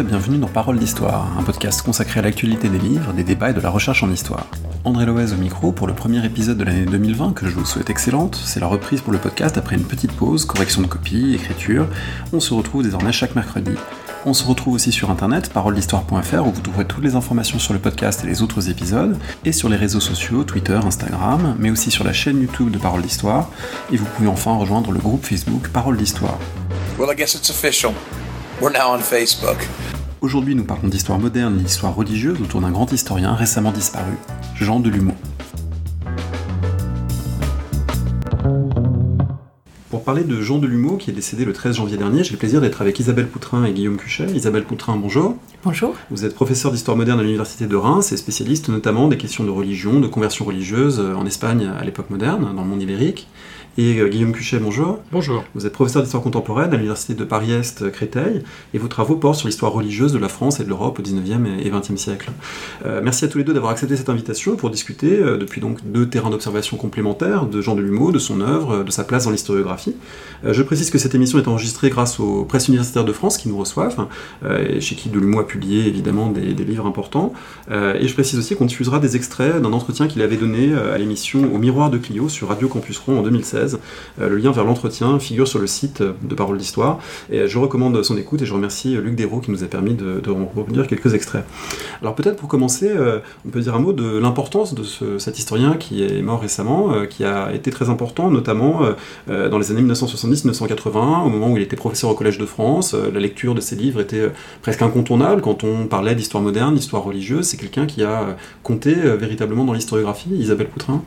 Et bienvenue dans Parole d'Histoire, un podcast consacré à l'actualité des livres, des débats et de la recherche en histoire. André Loez au micro pour le premier épisode de l'année 2020 que je vous souhaite excellente. C'est la reprise pour le podcast après une petite pause, correction de copie, écriture. On se retrouve désormais chaque mercredi. On se retrouve aussi sur internet, paroledhistoire.fr, où vous trouverez toutes les informations sur le podcast et les autres épisodes, et sur les réseaux sociaux, Twitter, Instagram, mais aussi sur la chaîne YouTube de Parole d'Histoire, et vous pouvez enfin rejoindre le groupe Facebook Parole d'Histoire. Well, I guess it's official. We're now on Facebook. Aujourd'hui, nous parlons d'histoire moderne et d'histoire religieuse autour d'un grand historien récemment disparu, Jean Delumeau. Pour parler de Jean Delumeau, qui est décédé le 13 janvier dernier, j'ai le plaisir d'être avec Isabelle Poutrin et Guillaume Cuchet. Isabelle Poutrin, bonjour. Bonjour. Vous êtes professeur d'histoire moderne à l'Université de Reims et spécialiste notamment des questions de religion, de conversion religieuse en Espagne à l'époque moderne, dans le monde ibérique. Et euh, Guillaume Cuchet, bonjour. Bonjour. Vous êtes professeur d'histoire contemporaine à l'Université de Paris-Est Créteil et vos travaux portent sur l'histoire religieuse de la France et de l'Europe au 19e et 20e siècle. Euh, merci à tous les deux d'avoir accepté cette invitation pour discuter euh, depuis donc deux terrains d'observation complémentaires de Jean Delumeau, de son œuvre, de sa place dans l'historiographie. Euh, je précise que cette émission est enregistrée grâce aux presses universitaires de France qui nous reçoivent, et chez qui Delumeau a publié évidemment des, des livres importants. Et je précise aussi qu'on diffusera des extraits d'un entretien qu'il avait donné à l'émission Au Miroir de Clio sur Radio Campus Rond en 2016. Euh, le lien vers l'entretien figure sur le site de Parole d'Histoire. Et je recommande son écoute et je remercie Luc Dérault qui nous a permis de, de revenir quelques extraits. Alors peut-être pour commencer, euh, on peut dire un mot de l'importance de ce- cet historien qui est mort récemment, euh, qui a été très important, notamment euh, euh, dans les années 1970-1981, au moment où il était professeur au Collège de France. Euh, la lecture de ses livres était euh, presque incontournable quand on parlait d'histoire moderne, d'histoire religieuse. C'est quelqu'un qui a euh, compté euh, véritablement dans l'historiographie. Isabelle Poutrin?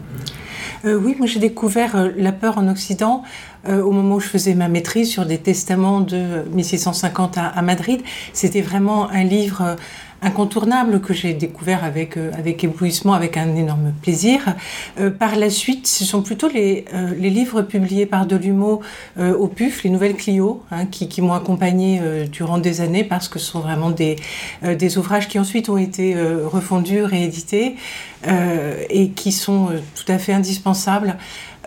Euh, oui, moi j'ai découvert euh, la peur en Occident euh, au moment où je faisais ma maîtrise sur des testaments de 1650 à, à Madrid. C'était vraiment un livre euh, incontournable que j'ai découvert avec, euh, avec éblouissement, avec un énorme plaisir. Euh, par la suite, ce sont plutôt les, euh, les livres publiés par Delumeau au PUF, les nouvelles Clio, hein, qui, qui m'ont accompagné euh, durant des années parce que ce sont vraiment des, des ouvrages qui ensuite ont été refondus, réédités et qui sont tout à fait indispensables.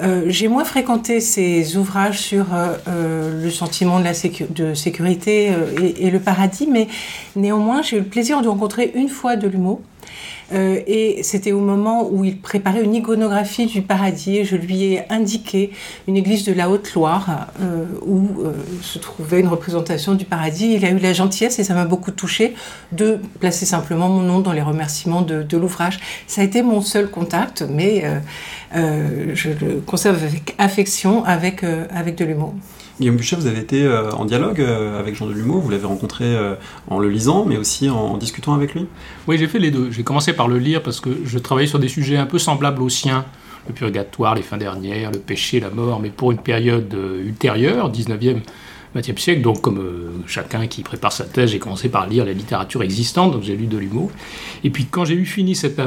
Euh, J'ai moins fréquenté ces ouvrages sur euh, euh, le sentiment de, la sécu- de sécurité et, et le paradis, mais néanmoins j'ai eu le plaisir de rencontrer une fois Delumeau. Euh, et c'était au moment où il préparait une iconographie du paradis. Et je lui ai indiqué une église de la Haute-Loire euh, où euh, se trouvait une représentation du paradis. Il a eu la gentillesse, et ça m'a beaucoup touché, de placer simplement mon nom dans les remerciements de, de l'ouvrage. Ça a été mon seul contact, mais euh, euh, je le conserve avec affection avec, euh, avec de l'humour. Guillaume Buchet, vous avez été euh, en dialogue euh, avec Jean Delumeau, vous l'avez rencontré euh, en le lisant, mais aussi en, en discutant avec lui Oui, j'ai fait les deux. J'ai commencé par le lire parce que je travaillais sur des sujets un peu semblables aux siens. Le purgatoire, les fins dernières, le péché, la mort, mais pour une période euh, ultérieure, 19e, 20e siècle. Donc, comme euh, chacun qui prépare sa thèse, j'ai commencé par lire la littérature existante, donc j'ai lu de l'humour. Et puis, quand j'ai eu fini cette-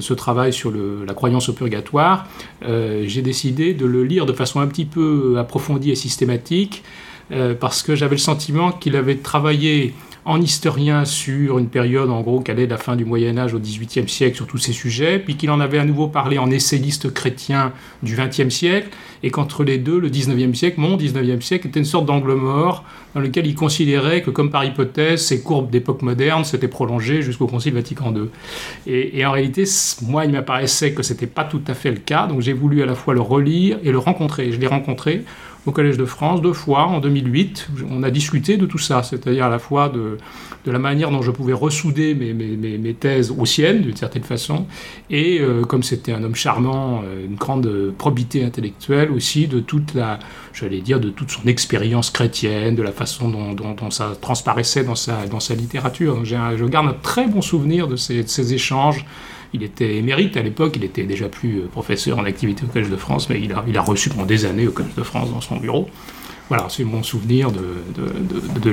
ce travail sur la croyance au purgatoire, euh, j'ai décidé de le lire de façon un petit peu approfondie et systématique, euh, parce que j'avais le sentiment qu'il avait travaillé en historien sur une période en gros qui allait de la fin du Moyen Âge au XVIIIe siècle sur tous ces sujets, puis qu'il en avait à nouveau parlé en essayiste chrétien du XXe siècle, et qu'entre les deux, le XIXe siècle, mon XIXe siècle, était une sorte d'angle mort dans lequel il considérait que, comme par hypothèse, ces courbes d'époque moderne s'étaient prolongées jusqu'au Concile Vatican II. Et, et en réalité, moi, il m'apparaissait que c'était pas tout à fait le cas, donc j'ai voulu à la fois le relire et le rencontrer. Je l'ai rencontré au Collège de France deux fois en 2008. On a discuté de tout ça, c'est-à-dire à la fois de, de la manière dont je pouvais ressouder mes, mes, mes, thèses aux siennes, d'une certaine façon, et euh, comme c'était un homme charmant, euh, une grande euh, probité intellectuelle aussi, de toute la, j'allais dire, de toute son expérience chrétienne, de la façon dont, ça transparaissait dans sa, dans sa littérature. Je garde un très bon souvenir de ces, de ces échanges. Il était émérite à l'époque, il était déjà plus euh, professeur en activité au Collège de France, mais il a, il a reçu pendant des années au Collège de France dans son bureau. Voilà, c'est mon souvenir de, de, de, de.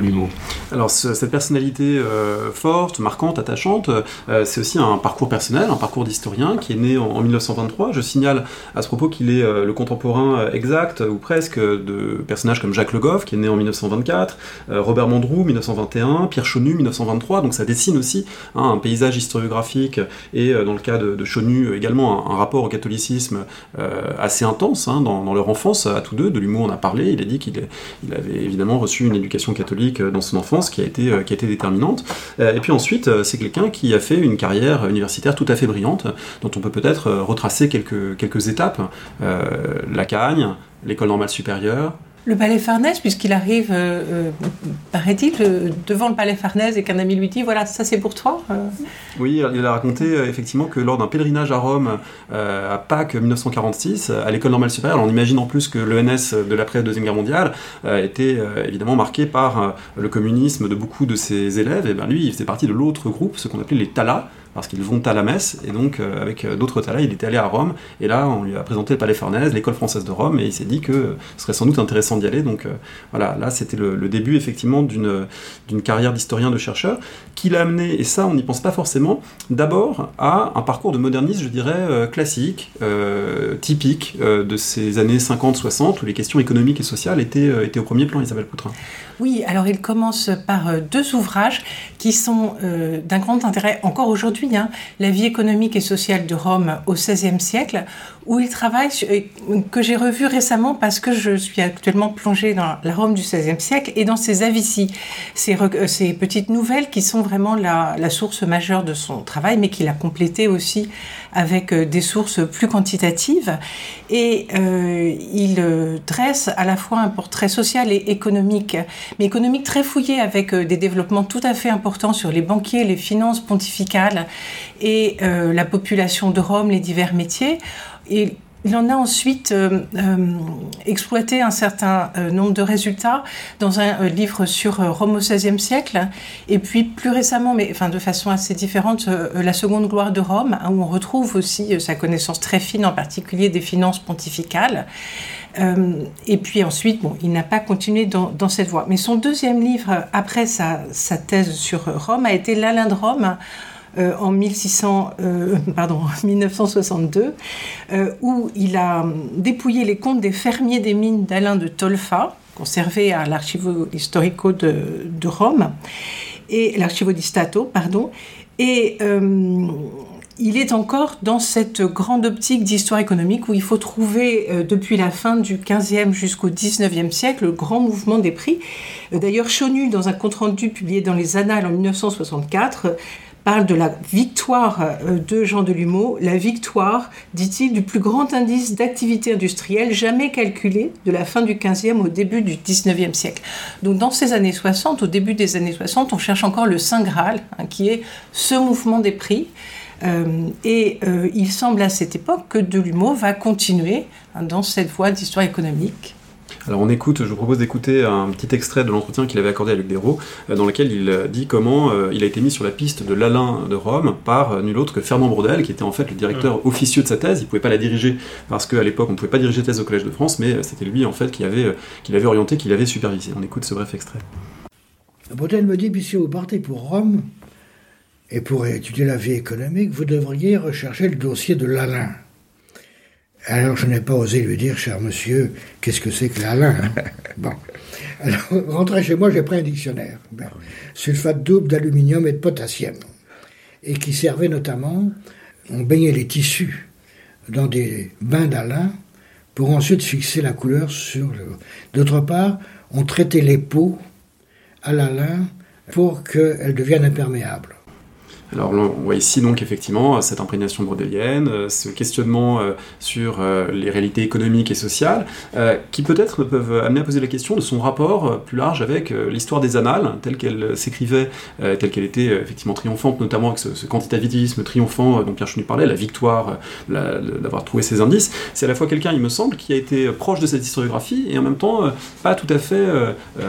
Alors ce- cette personnalité euh, forte, marquante, attachante, euh, c'est aussi un parcours personnel, un parcours d'historien qui est né en, en 1923. Je signale à ce propos qu'il est euh, le contemporain exact ou presque de personnages comme Jacques Le Goff qui est né en 1924, euh, Robert Mandrou 1921, Pierre Chonu 1923. Donc ça dessine aussi hein, un paysage historiographique et dans le cas de, de également un, rapport au catholicisme assez intense hein, dans, dans leur enfance à tous deux. De l'humour on a parlé, il a dit qu'il il, avait évidemment reçu une éducation catholique dans son enfance qui a été, qui a été déterminante. et puis ensuite, c'est quelqu'un qui a fait une carrière universitaire tout à fait brillante, dont on peut peut-être retracer quelques, quelques étapes. la Cagne, l'école normale supérieure, le palais Farnèse, puisqu'il arrive, euh, euh, paraît-il, devant le palais Farnèse et qu'un ami lui dit voilà, ça c'est pour toi. Euh. Oui, il a raconté effectivement que lors d'un pèlerinage à Rome à Pâques 1946, à l'école normale supérieure, on imagine en plus que l'ENS de l'après-deuxième guerre mondiale était évidemment marqué par le communisme de beaucoup de ses élèves, et bien lui, il faisait partie de l'autre groupe, ce qu'on appelait les Talas, parce qu'ils vont à la messe, et donc euh, avec euh, d'autres talas, il était allé à Rome, et là on lui a présenté le Palais Farnèse, l'école française de Rome, et il s'est dit que ce serait sans doute intéressant d'y aller, donc euh, voilà, là c'était le, début effectivement d'une carrière d'historien, de chercheur, qui l'a amené, et ça on n'y pense pas forcément, d'abord à un parcours de moderniste, je dirais, classique, typique de ces années 50-60, où les questions économiques et sociales étaient, étaient au premier plan, Isabelle Poutrin. Oui, alors il commence par deux ouvrages qui sont d'un grand intérêt encore aujourd'hui Hein, la vie économique et sociale de Rome au XVIe siècle, où il travaille, que j'ai revu récemment parce que je suis actuellement plongée dans la Rome du XVIe siècle et dans ses avici, ces, ces petites nouvelles qui sont vraiment la, source majeure de son travail, mais qu'il a complété aussi avec euh, des sources plus quantitatives. Et euh, il euh, dresse à la fois un portrait social et économique, mais économique très fouillé avec des développements tout à fait importants sur les banquiers, les finances pontificales et la population de Rome, les divers métiers. Il en a ensuite euh, euh, exploité un certain euh, nombre de résultats dans un livre sur Rome au XVIe siècle, et puis plus récemment, mais de façon assez différente, La Seconde Gloire de Rome, hein, où on retrouve aussi sa connaissance très fine, en particulier des finances pontificales. et puis ensuite, bon, il n'a pas continué dans, cette voie. Mais son deuxième livre, après sa thèse sur Rome, a été L'Alain de Rome euh, en 1600, euh, 1962, euh, où il a dépouillé les comptes des fermiers des mines d'Alain de Tolfa, conservés à l'Archivo Historico de, de, Rome, et l'Archivo di Stato, pardon, et il est encore dans cette grande optique d'histoire économique où il faut trouver depuis la fin du 15e jusqu'au 19e siècle le grand mouvement des prix. D'ailleurs, Chonu, dans un compte-rendu publié dans les Annales en 1964, parle de la victoire euh, de Jean Delumeau, la victoire, dit-il, du plus grand indice d'activité industrielle jamais calculé de la fin du 15e au début du 19e siècle. Donc dans ces années 60, au début des années 60, on cherche encore le Saint Graal, hein, qui est ce mouvement des prix. Euh, et euh, il semble à cette époque que Delumeau va continuer hein, dans cette voie d'histoire économique alors on écoute, je vous propose d'écouter un petit extrait de l'entretien qu'il avait accordé à Luc Dérault, euh, dans lequel il euh, dit comment euh, il a été mis sur la piste de l'Alain de Rome par nul autre que Fernand Brodel, qui était en fait le directeur mm. officieux de sa thèse. Il ne pouvait pas la diriger parce qu'à l'époque on ne pouvait pas diriger thèse au Collège de France, mais c'était lui en fait qui l'avait orienté, qui l'avait supervisé. On écoute ce bref extrait. Brodel me dit, puisque vous partez pour Rome, et pour étudier la vie économique, vous devriez rechercher le dossier de l'Alain. Alors je n'ai pas osé lui dire, cher monsieur, qu'est-ce que c'est que l'Alain hein Bon. Alors, rentré chez moi, j'ai pris un dictionnaire. Ben, sulfate double d'aluminium et de potassium. Et qui servait notamment, on baignait les tissus dans des bains d'Alain pour ensuite fixer la couleur sur le. D'autre part, on traitait les peaux à l'Alain pour qu'elles deviennent imperméables. Alors on voit ici donc effectivement cette imprégnation brodélienne, euh, ce questionnement euh, sur euh, les réalités économiques et sociales, qui peut-être peuvent amener à poser la question de son rapport plus large avec l'histoire des annales, telle qu'elle s'écrivait, telle qu'elle était effectivement triomphante, notamment avec ce, quantitativisme triomphant dont Pierre Chenu parlait, la victoire d'avoir trouvé ces indices. C'est à la fois quelqu'un, il me semble, qui a été proche de cette historiographie et en même temps pas tout à fait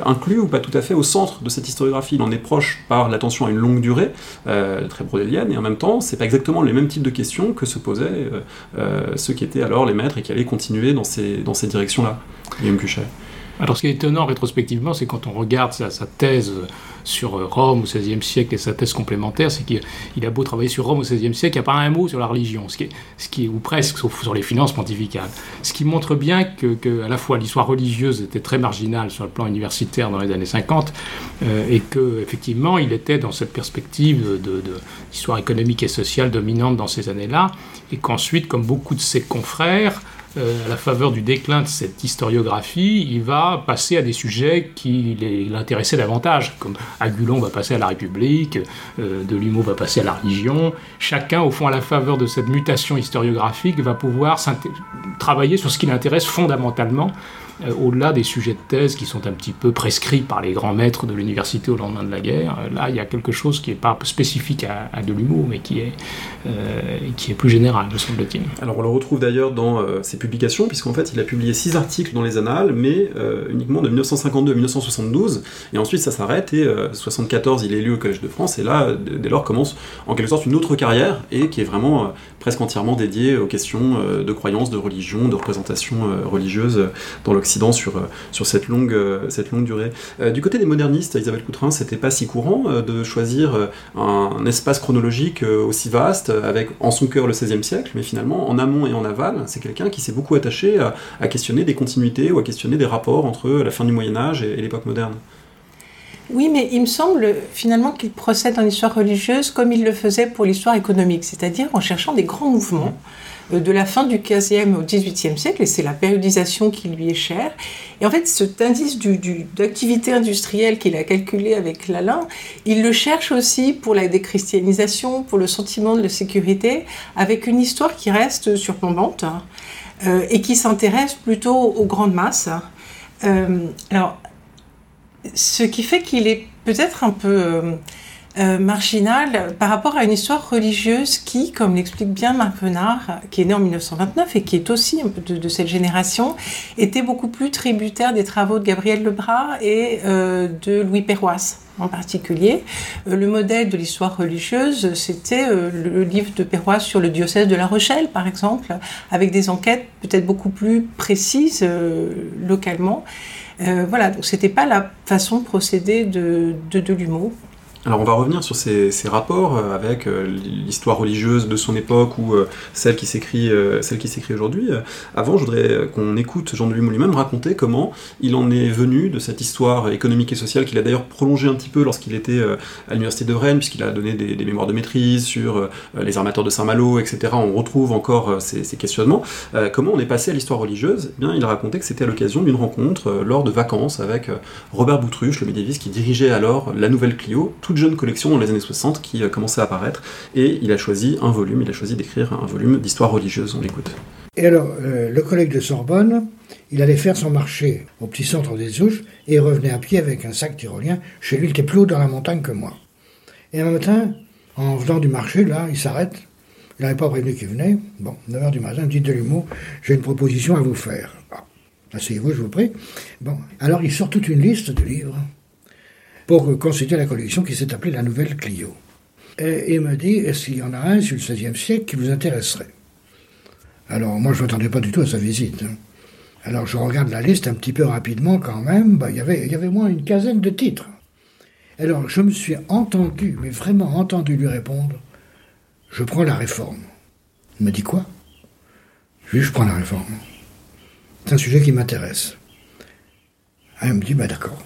inclus ou pas tout à fait au centre de cette historiographie. Il en est proche par l'attention à une longue durée très brodélienne, et en même temps, c'est pas exactement les mêmes types de questions que se posaient euh, euh, ceux qui étaient alors les maîtres et qui allaient continuer dans ces, dans ces directions-là. Guillaume Cuchet. Alors ce qui est étonnant rétrospectivement, c'est quand on regarde sa, thèse sur euh, Rome au XVIe siècle et sa thèse complémentaire, c'est qu'il a beau travailler sur Rome au XVIe siècle, il n'y a pas un mot sur la religion, ou presque, sur les finances pontificales. Ce qui montre bien que, à la fois l'histoire religieuse était très marginale sur le plan universitaire dans les années 50 euh, et que effectivement il était dans cette perspective d'histoire économique et sociale dominante dans ces années-là, et qu'ensuite, comme beaucoup de ses confrères, à la faveur du déclin de cette historiographie, il va passer à des sujets qui l'intéressaient davantage, comme Agulon va passer à la République, Delumeau va passer à la religion. Chacun, au fond, à la faveur de cette mutation historiographique, va pouvoir travailler sur ce qui l'intéresse fondamentalement euh, au-delà des sujets de thèse qui sont un petit peu prescrits par les grands maîtres de l'université au lendemain de la guerre, euh, là, il y a quelque chose qui n'est pas spécifique à, à Delumeau, mais qui est, euh, qui est plus général, me semble-t-il. Alors, on le retrouve d'ailleurs dans ses publications, puisqu'en fait, il a publié six articles dans les Annales, mais uniquement de 1952 à 1972, et ensuite ça s'arrête, et 1974, il est élu au Collège de France, et là, dès lors, commence en quelque sorte une autre carrière, et qui est vraiment presque entièrement dédiée aux questions de croyance, de religion, de représentation religieuse dans l'Occident sur, euh, sur cette, longue, euh, cette longue durée. Euh, du côté des modernistes, Isabelle Coutrin, c'était pas si courant de choisir un espace chronologique aussi vaste, avec en son cœur le XVIe siècle, mais finalement, en amont et en aval, c'est quelqu'un qui s'est beaucoup attaché à, questionner des continuités ou à questionner des rapports entre la fin du Moyen-Âge et, l'époque moderne. Oui, mais il me semble finalement qu'il procède en histoire religieuse comme il le faisait pour l'histoire économique, c'est-à-dire en cherchant des grands mouvements. Euh, de la fin du 15e au 18e siècle, et c'est la périodisation qui lui est chère. Et en fait, cet indice d'activité industrielle qu'il a calculé avec Lalin, il le cherche aussi pour la déchristianisation, pour le sentiment de la sécurité, avec une histoire qui reste surplombante hein, euh, et qui s'intéresse plutôt aux grandes masses. Euh, alors, ce qui fait qu'il est peut-être un peu euh, marginal par rapport à une histoire religieuse qui, comme l'explique bien Marc Venard, qui est né en 1929 et qui est aussi un peu de, cette génération, était beaucoup plus tributaire des travaux de Gabriel Lebras et euh, de Louis Perroisse en particulier. Euh, le modèle de l'histoire religieuse, c'était le livre de Perroisse sur le diocèse de La Rochelle, par exemple, avec des enquêtes peut-être beaucoup plus précises localement. voilà, donc c'était pas la façon de procéder de, de. Alors on va revenir sur ces, rapports euh, avec euh, l'histoire religieuse de son époque ou euh, celle qui s'écrit celle qui s'écrit aujourd'hui. Avant, je voudrais qu'on écoute Jean de lui-même raconter comment il en est venu de cette histoire économique et sociale qu'il a d'ailleurs prolongé un petit peu lorsqu'il était à l'université de Rennes, puisqu'il a donné des, mémoires de maîtrise sur les armateurs de Saint-Malo, etc. On retrouve encore ces, questionnements. comment on est passé à l'histoire religieuse? Eh bien, Il racontait que c'était à l'occasion d'une rencontre lors de vacances avec Robert Boutruche, le médiéviste qui dirigeait alors la Nouvelle Clio, jeune collection dans les années 60 qui commençait à apparaître, et il a choisi un volume, il a choisi d'écrire un volume d'histoire religieuse, on l'écoute. Et alors, euh, le collègue de Sorbonne, il allait faire son marché au petit centre des Ouches, et revenait à pied avec un sac tyrolien, chez lui, il était plus haut dans la montagne que moi. Et un matin, en venant du marché, là, il s'arrête, il n'avait pas prévenu qu'il venait, bon, 9h du matin, il dit de l'humour, j'ai une proposition à vous faire. Ah, asseyez-vous, je vous prie. Bon, alors il sort toute une liste de livres pour constituer la collection qui s'est appelée la Nouvelle Clio. Et il me dit, est-ce qu'il y en a un sur le XVIe siècle qui vous intéresserait? Alors moi, je ne m'attendais pas du tout à sa visite. Hein. Alors je regarde la liste un petit peu rapidement quand même, bah, y il y avait moins une quinzaine de titres. Alors je me suis entendu, mais vraiment entendu lui répondre, je prends la réforme. Il me dit quoi? Je je prends la réforme. C'est un sujet qui m'intéresse. Ah, il me dit, bah d'accord.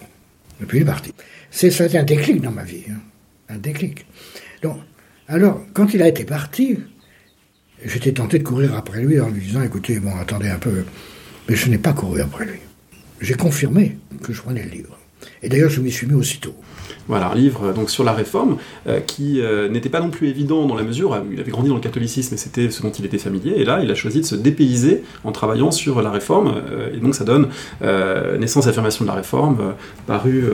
Et puis il est parti. C'est ça un déclic dans ma vie, hein. un déclic. Donc, alors, quand il a été parti, j'étais tenté de courir après lui en lui disant, écoutez, bon, attendez un peu, mais je n'ai pas couru après lui. J'ai confirmé que je prenais le livre. Et d'ailleurs, je m'y suis mis aussitôt. Voilà, un livre donc sur la réforme euh, qui euh, n'était pas non plus évident dans la mesure où il avait grandi dans le catholicisme et c'était ce dont il était familier. Et là, il a choisi de se dépayser en travaillant sur la réforme. Euh, et donc, ça donne Naissance et affirmation de la réforme, paru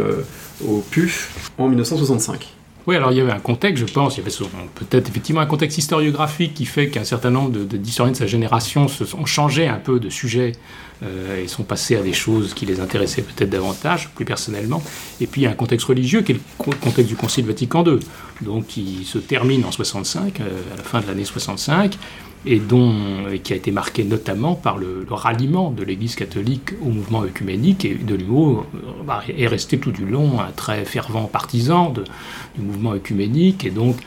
au PUF en 1965. Oui, alors il y avait un contexte, je pense, il y avait peut-être effectivement un contexte historiographique qui fait qu'un certain nombre d'historiens de, de, sa génération se sont changé un peu de sujet euh, et sont passés à des choses qui les intéressaient peut-être davantage, plus personnellement. Et puis il y a un contexte religieux qui est le contexte du Concile Vatican II, donc qui se termine en 65, euh, à la fin de l'année 65, et dont, qui a été marqué notamment par le, ralliement de l'Église catholique au mouvement œcuménique, et de l'UO euh, bah, est resté tout du long un très fervent partisan du mouvement œcuménique, et donc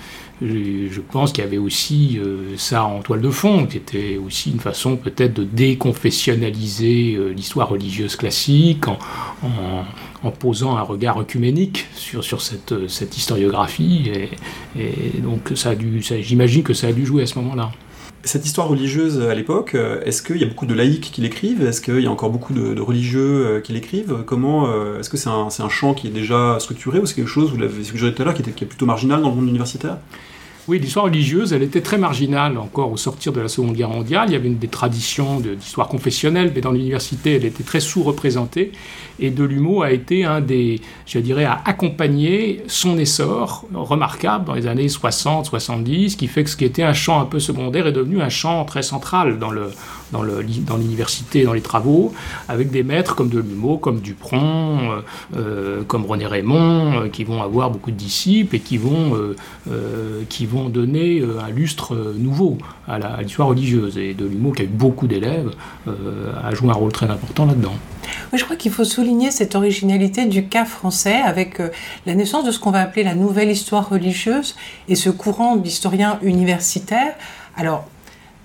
je pense qu'il y avait aussi euh, ça en toile de fond, qui était aussi une façon peut-être de déconfessionnaliser euh, l'histoire religieuse classique en, posant un regard œcuménique sur, sur cette, historiographie. Et, donc ça j'imagine que ça a dû jouer à ce moment-là. cette histoire religieuse à l'époque, est-ce qu'il y a beaucoup de laïcs qui l'écrivent? Est-ce qu'il y a encore beaucoup de, religieux qui l'écrivent? Comment Est-ce que c'est un, champ qui est déjà structuré ou c'est quelque chose, vous l'avez suggéré tout à l'heure, qui est plutôt marginal dans le monde universitaire? Oui, l'histoire religieuse, elle était très marginale encore au sortir de la Seconde Guerre mondiale. Il y avait une des traditions d'histoire confessionnelle, mais dans l'université, elle était très sous-représentée. Et Delumeau a été un des, je dirais, a accompagné son essor remarquable dans les années 60-70, qui fait que ce qui était un champ un peu secondaire est devenu un champ très central dans le, dans l'université, dans, les travaux, avec des maîtres comme Delumeau, comme Dupron, euh, euh, comme René Raymond, euh, qui vont avoir beaucoup de disciples et qui vont, qui vont donner un lustre nouveau à l'histoire religieuse. Et Delumeau, qui a eu beaucoup d'élèves, a joué un rôle très important là-dedans. Oui, je crois qu'il faut souligner cette originalité du cas français avec la naissance de ce qu'on va appeler la nouvelle histoire religieuse et ce courant d'historiens universitaires. Alors,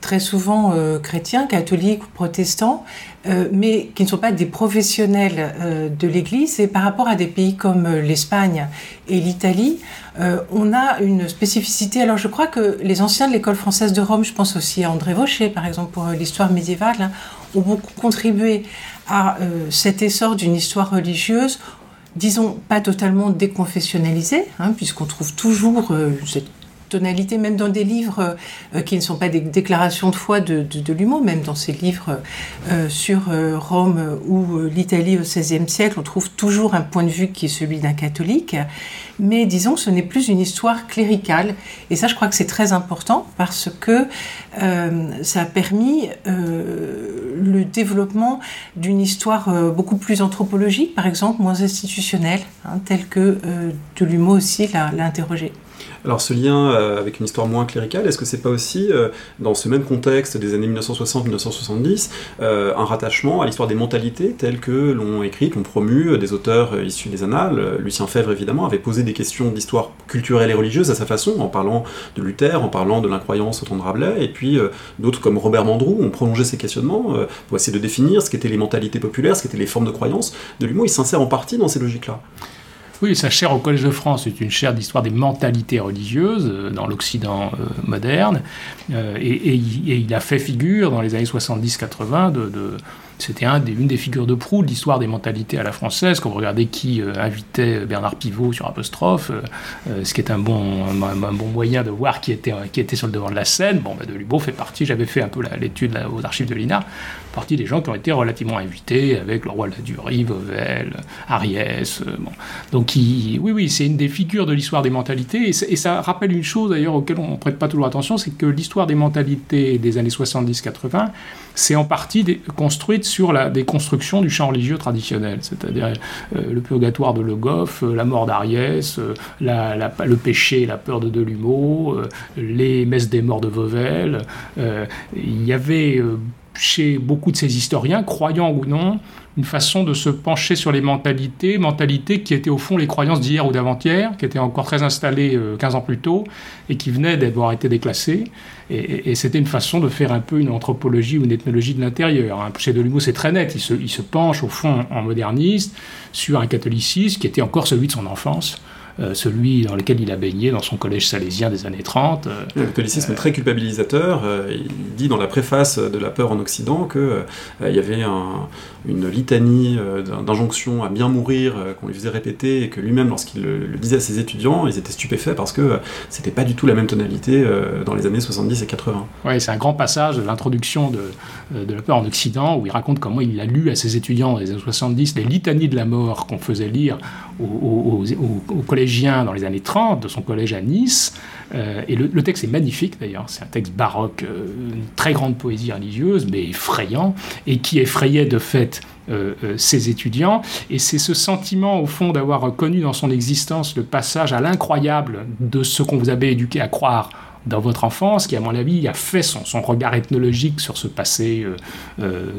très souvent euh, chrétiens, catholiques ou protestants, euh, mais qui ne sont pas des professionnels euh, de l'Église. Et par rapport à des pays comme l'Espagne et l'Italie, on a une spécificité. Alors je crois que les anciens de l'école française de Rome, je pense aussi à André Vaucher par exemple pour l'histoire médiévale, hein, ont beaucoup contribué à cet essor d'une histoire religieuse disons, pas totalement déconfessionnalisée, hein, puisqu'on trouve toujours cette tonalité, même dans des livres euh, qui ne sont pas des déclarations de foi de, de, même dans ces livres euh, sur euh, Rome ou l'Italie au XVIe siècle, on trouve toujours un point de vue qui est celui d'un catholique. Mais disons ce n'est plus une histoire cléricale. Et ça, je crois que c'est très important parce que ça a permis le développement d'une histoire beaucoup plus anthropologique, par exemple, moins institutionnelle, hein, telle que Delumeau aussi l'a interrogé. Alors ce lien euh, avec une histoire moins cléricale, est-ce que c'est pas aussi, euh, dans ce même contexte des années 1960-1970, euh, un rattachement à l'histoire des mentalités telles que l'ont écrite, l'ont promu des auteurs issus des annales? Lucien Fèvre évidemment avait posé des questions d'histoire culturelle et religieuse à sa façon, en parlant de Luther, en parlant de l'incroyance au temps de Rabelais, et puis d'autres comme Robert Mandrou ont prolongé ces questionnements pour essayer de définir ce qu'étaient les mentalités populaires, ce qu'étaient les formes de croyance. De l'humour, il s'insère en partie dans ces logiques-là. Oui, sa chaire au Collège de France est une chaire d'histoire des mentalités religieuses euh, dans l'Occident euh, moderne. Euh, et, il a fait figure dans les années 70-80 de c'était un une des figures de proue de l'histoire des mentalités à la française. Quand vous regardez qui invitait Bernard Pivot sur Apostrophe, ce qui est un bon, moyen de voir qui était, qui était sur le devant de la scène. Bon, bah, de fait partie, j'avais fait un peu l'étude aux archives de l'INA, partie des gens qui ont été relativement invités avec le roi de la Durie, Vauvel, Ariès. bon. Donc, oui, oui, c'est une des figures de l'histoire des mentalités. Et, ça rappelle une chose d'ailleurs auquel on ne prête pas toujours attention, c'est que l'histoire des mentalités des années 70-80, c'est en partie construite sur la déconstruction du champ religieux traditionnel, c'est-à-dire euh, le purgatoire de Le Goff, euh, la mort d'Ariès, euh, le péché, la peur de Delumeau, les messes des morts de Vauvel. il y avait chez beaucoup de ces historiens, croyants ou non, une façon de se pencher sur les mentalités, mentalités qui étaient au fond les croyances d'hier ou d'avant-hier, qui étaient encore très installées 15 ans plus tôt et qui venaient d'avoir été déclassées. Et, c'était une façon de faire un peu une anthropologie ou une ethnologie de l'intérieur. Hein. Chez Delumeau, c'est très net. Il se, il se penche, au fond, en moderniste, sur un catholicisme qui était encore celui de son enfance. Euh, celui dans lequel il a baigné dans son collège salésien des années 30. Euh, le catholicisme est très culpabilisateur. Euh, il dit dans la préface de La peur en Occident qu'il il y avait une litanie d'injonctions à bien mourir qu'on lui faisait répéter et que lui-même, lorsqu'il le, disait à ses étudiants, ils étaient stupéfaits parce que c'était pas du tout la même tonalité dans les années 70 et 80. Oui, c'est un grand passage de l'introduction de, de La peur en Occident où il raconte comment il a lu à ses étudiants dans les années 70 les litanies de la mort qu'on faisait lire au, au dans les années 30 de son collège à Nice. Euh, et le, texte est magnifique d'ailleurs, c'est un texte baroque, euh, une très grande poésie religieuse, mais effrayant, et qui effrayait de fait euh, ses étudiants. Et c'est ce sentiment, au fond, d'avoir connu dans son existence le passage à l'incroyable de ce qu'on vous avait éduqué à croire dans votre enfance, qui, à mon avis, a fait son regard ethnologique sur ce passé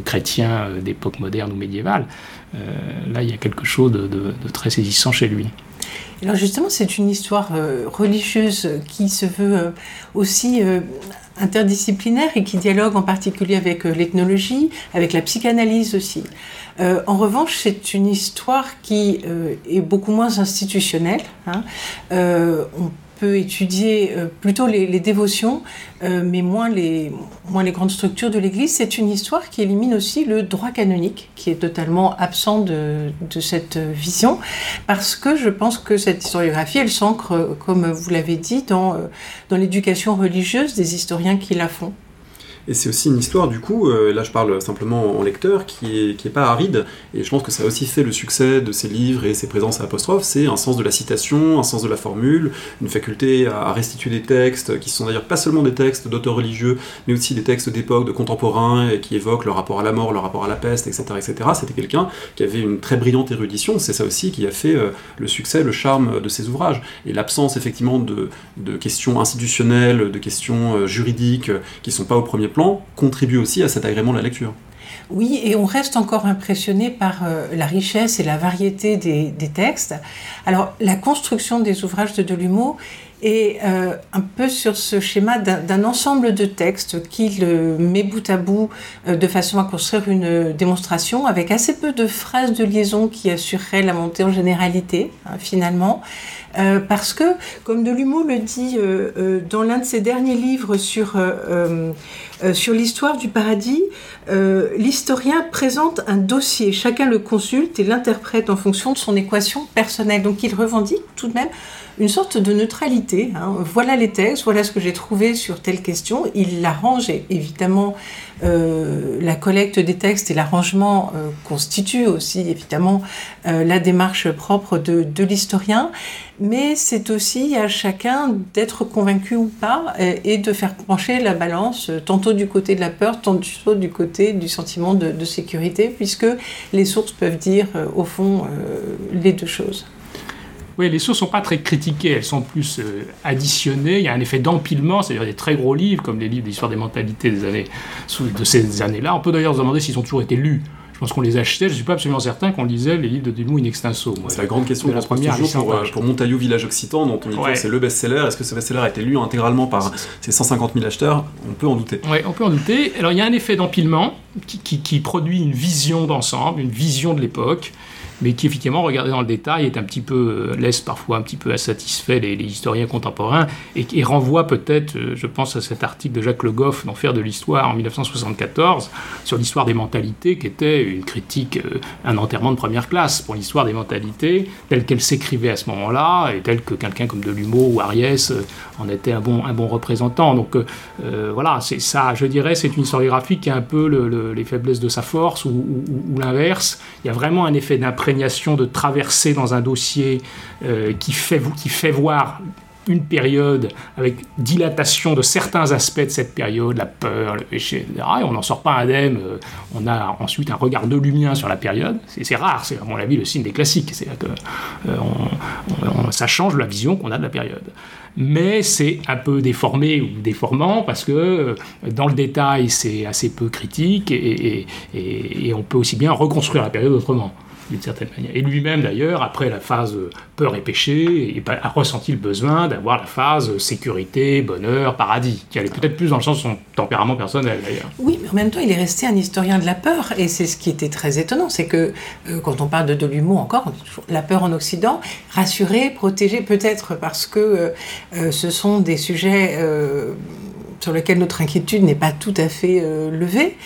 chrétien d'époque moderne ou médiévale. là, il y a quelque chose de très saisissant chez lui. Alors justement, c'est une histoire euh, religieuse qui se veut euh, aussi euh, interdisciplinaire et qui dialogue en particulier avec l'ethnologie, avec la psychanalyse aussi. en revanche, c'est une histoire qui est beaucoup moins institutionnelle. Hein. Peut étudier plutôt les, dévotions, mais moins les, moins les grandes structures de l'Église. C'est une histoire qui élimine aussi le droit canonique, qui est totalement absent de, de cette vision, parce que je pense que cette historiographie, elle s'ancre, comme vous l'avez dit, dans, dans l'éducation religieuse des historiens qui la font. Et c'est aussi une histoire, du coup, euh, là je parle simplement en lecteur, qui est, qui est pas aride, et je pense que ça a aussi fait le succès de ses livres et ses présences à apostrophe, c'est un sens de la citation, un sens de la formule, une faculté à restituer des textes, qui sont d'ailleurs pas seulement des textes d'auteurs religieux, mais aussi des textes d'époque, de contemporains, et qui évoquent le rapport à la mort, le rapport à la peste, etc. etc. C'était quelqu'un qui avait une très brillante érudition, c'est ça aussi qui a fait euh, le succès, le charme de ses ouvrages. Et l'absence effectivement de, questions institutionnelles, de questions euh, juridiques, qui sont pas au premier plan contribue aussi à cet agrément de la lecture. Oui, et on reste encore impressionné par euh, la richesse et la variété des, textes. Alors, la construction des ouvrages de Delumeau est euh, un peu sur ce schéma d'un ensemble de textes qu'il met bout à bout euh, de façon à construire une démonstration avec assez peu de phrases de liaison qui assureraient la montée en généralité, hein, finalement. Euh, parce que, comme Delumeau le dit dans l'un de ses derniers livres sur, sur l'histoire du paradis, l'historien présente un dossier, chacun le consulte et l'interprète en fonction de son équation personnelle. Donc il revendique tout de même une sorte de neutralité. Hein. Voilà les textes, voilà ce que j'ai trouvé sur telle question. Il l'arrange et évidemment euh, la collecte des textes et l'arrangement euh, constituent aussi évidemment euh, la démarche propre de, l'historien, mais c'est aussi à chacun d'être convaincu ou pas et, de faire pencher la balance tantôt du côté de la peur, tantôt du côté du sentiment de, de sécurité, puisque les sources peuvent dire au fond les deux choses. Oui, les sources ne sont pas très critiquées, elles sont plus euh, additionnées. Il y a un effet d'empilement, c'est-à-dire des très gros livres, comme les livres d'histoire des mentalités des années, de ces années-là. On peut d'ailleurs se demander s'ils ont toujours été lus. Je pense qu'on les achetait, je ne suis pas absolument certain qu'on lisait les livres de Delmou in extenso. C'est la grande question de la première toujours pour, euh, pour Montaillou Village Occitan, dont on dit que c'est le best-seller. Est-ce que ce best-seller a été lu intégralement par ces 150 000 acheteurs? On peut en douter. Oui, on peut en douter. Alors il y a un effet d'empilement qui, qui produit une vision d'ensemble, une vision de l'époque mais qui effectivement, regardé dans le détail, est un petit peu, euh, laisse parfois un petit peu insatisfait les, historiens contemporains, et, qui renvoie peut-être, euh, je pense à cet article de Jacques Le Goff dans Faire de l'histoire en 1974, sur l'histoire des mentalités, qui était une critique, euh, un enterrement de première classe pour l'histoire des mentalités, telle qu'elle s'écrivait à ce moment-là, et telle que quelqu'un comme Delumeau ou Ariès en était un bon, un bon représentant. Donc voilà, c'est ça, je dirais, c'est une historiographie qui a un peu les faiblesses de sa force, ou, ou l'inverse. Il y a vraiment un effet d'impression de traverser dans un dossier euh, qui, fait, voir une période avec dilatation de certains aspects de cette période, la peur, le péché, etc. Et on n'en sort pas indemne. Euh, on a ensuite un regard de lumière sur la période. C'est rare, c'est à mon avis le signe des classiques. C'est que euh, ça change la vision qu'on a de la période. Mais c'est un peu déformé ou déformant parce que dans le détail c'est assez peu critique et on peut aussi bien reconstruire la période autrement d'une certaine manière. Et lui-même, d'ailleurs, après la phase peur et péché, a ressenti le besoin d'avoir la phase sécurité, bonheur, paradis, qui allait peut-être plus dans le sens de son tempérament personnel, d'ailleurs. Oui, mais en même temps, il est resté un historien de la peur, et c'est ce qui était très étonnant, c'est que euh, quand on parle de, de l'humour encore, la peur en Occident, rassurer, protéger, peut-être parce que euh, euh, ce sont des sujets sur lesquels notre inquiétude n'est pas tout à fait levée,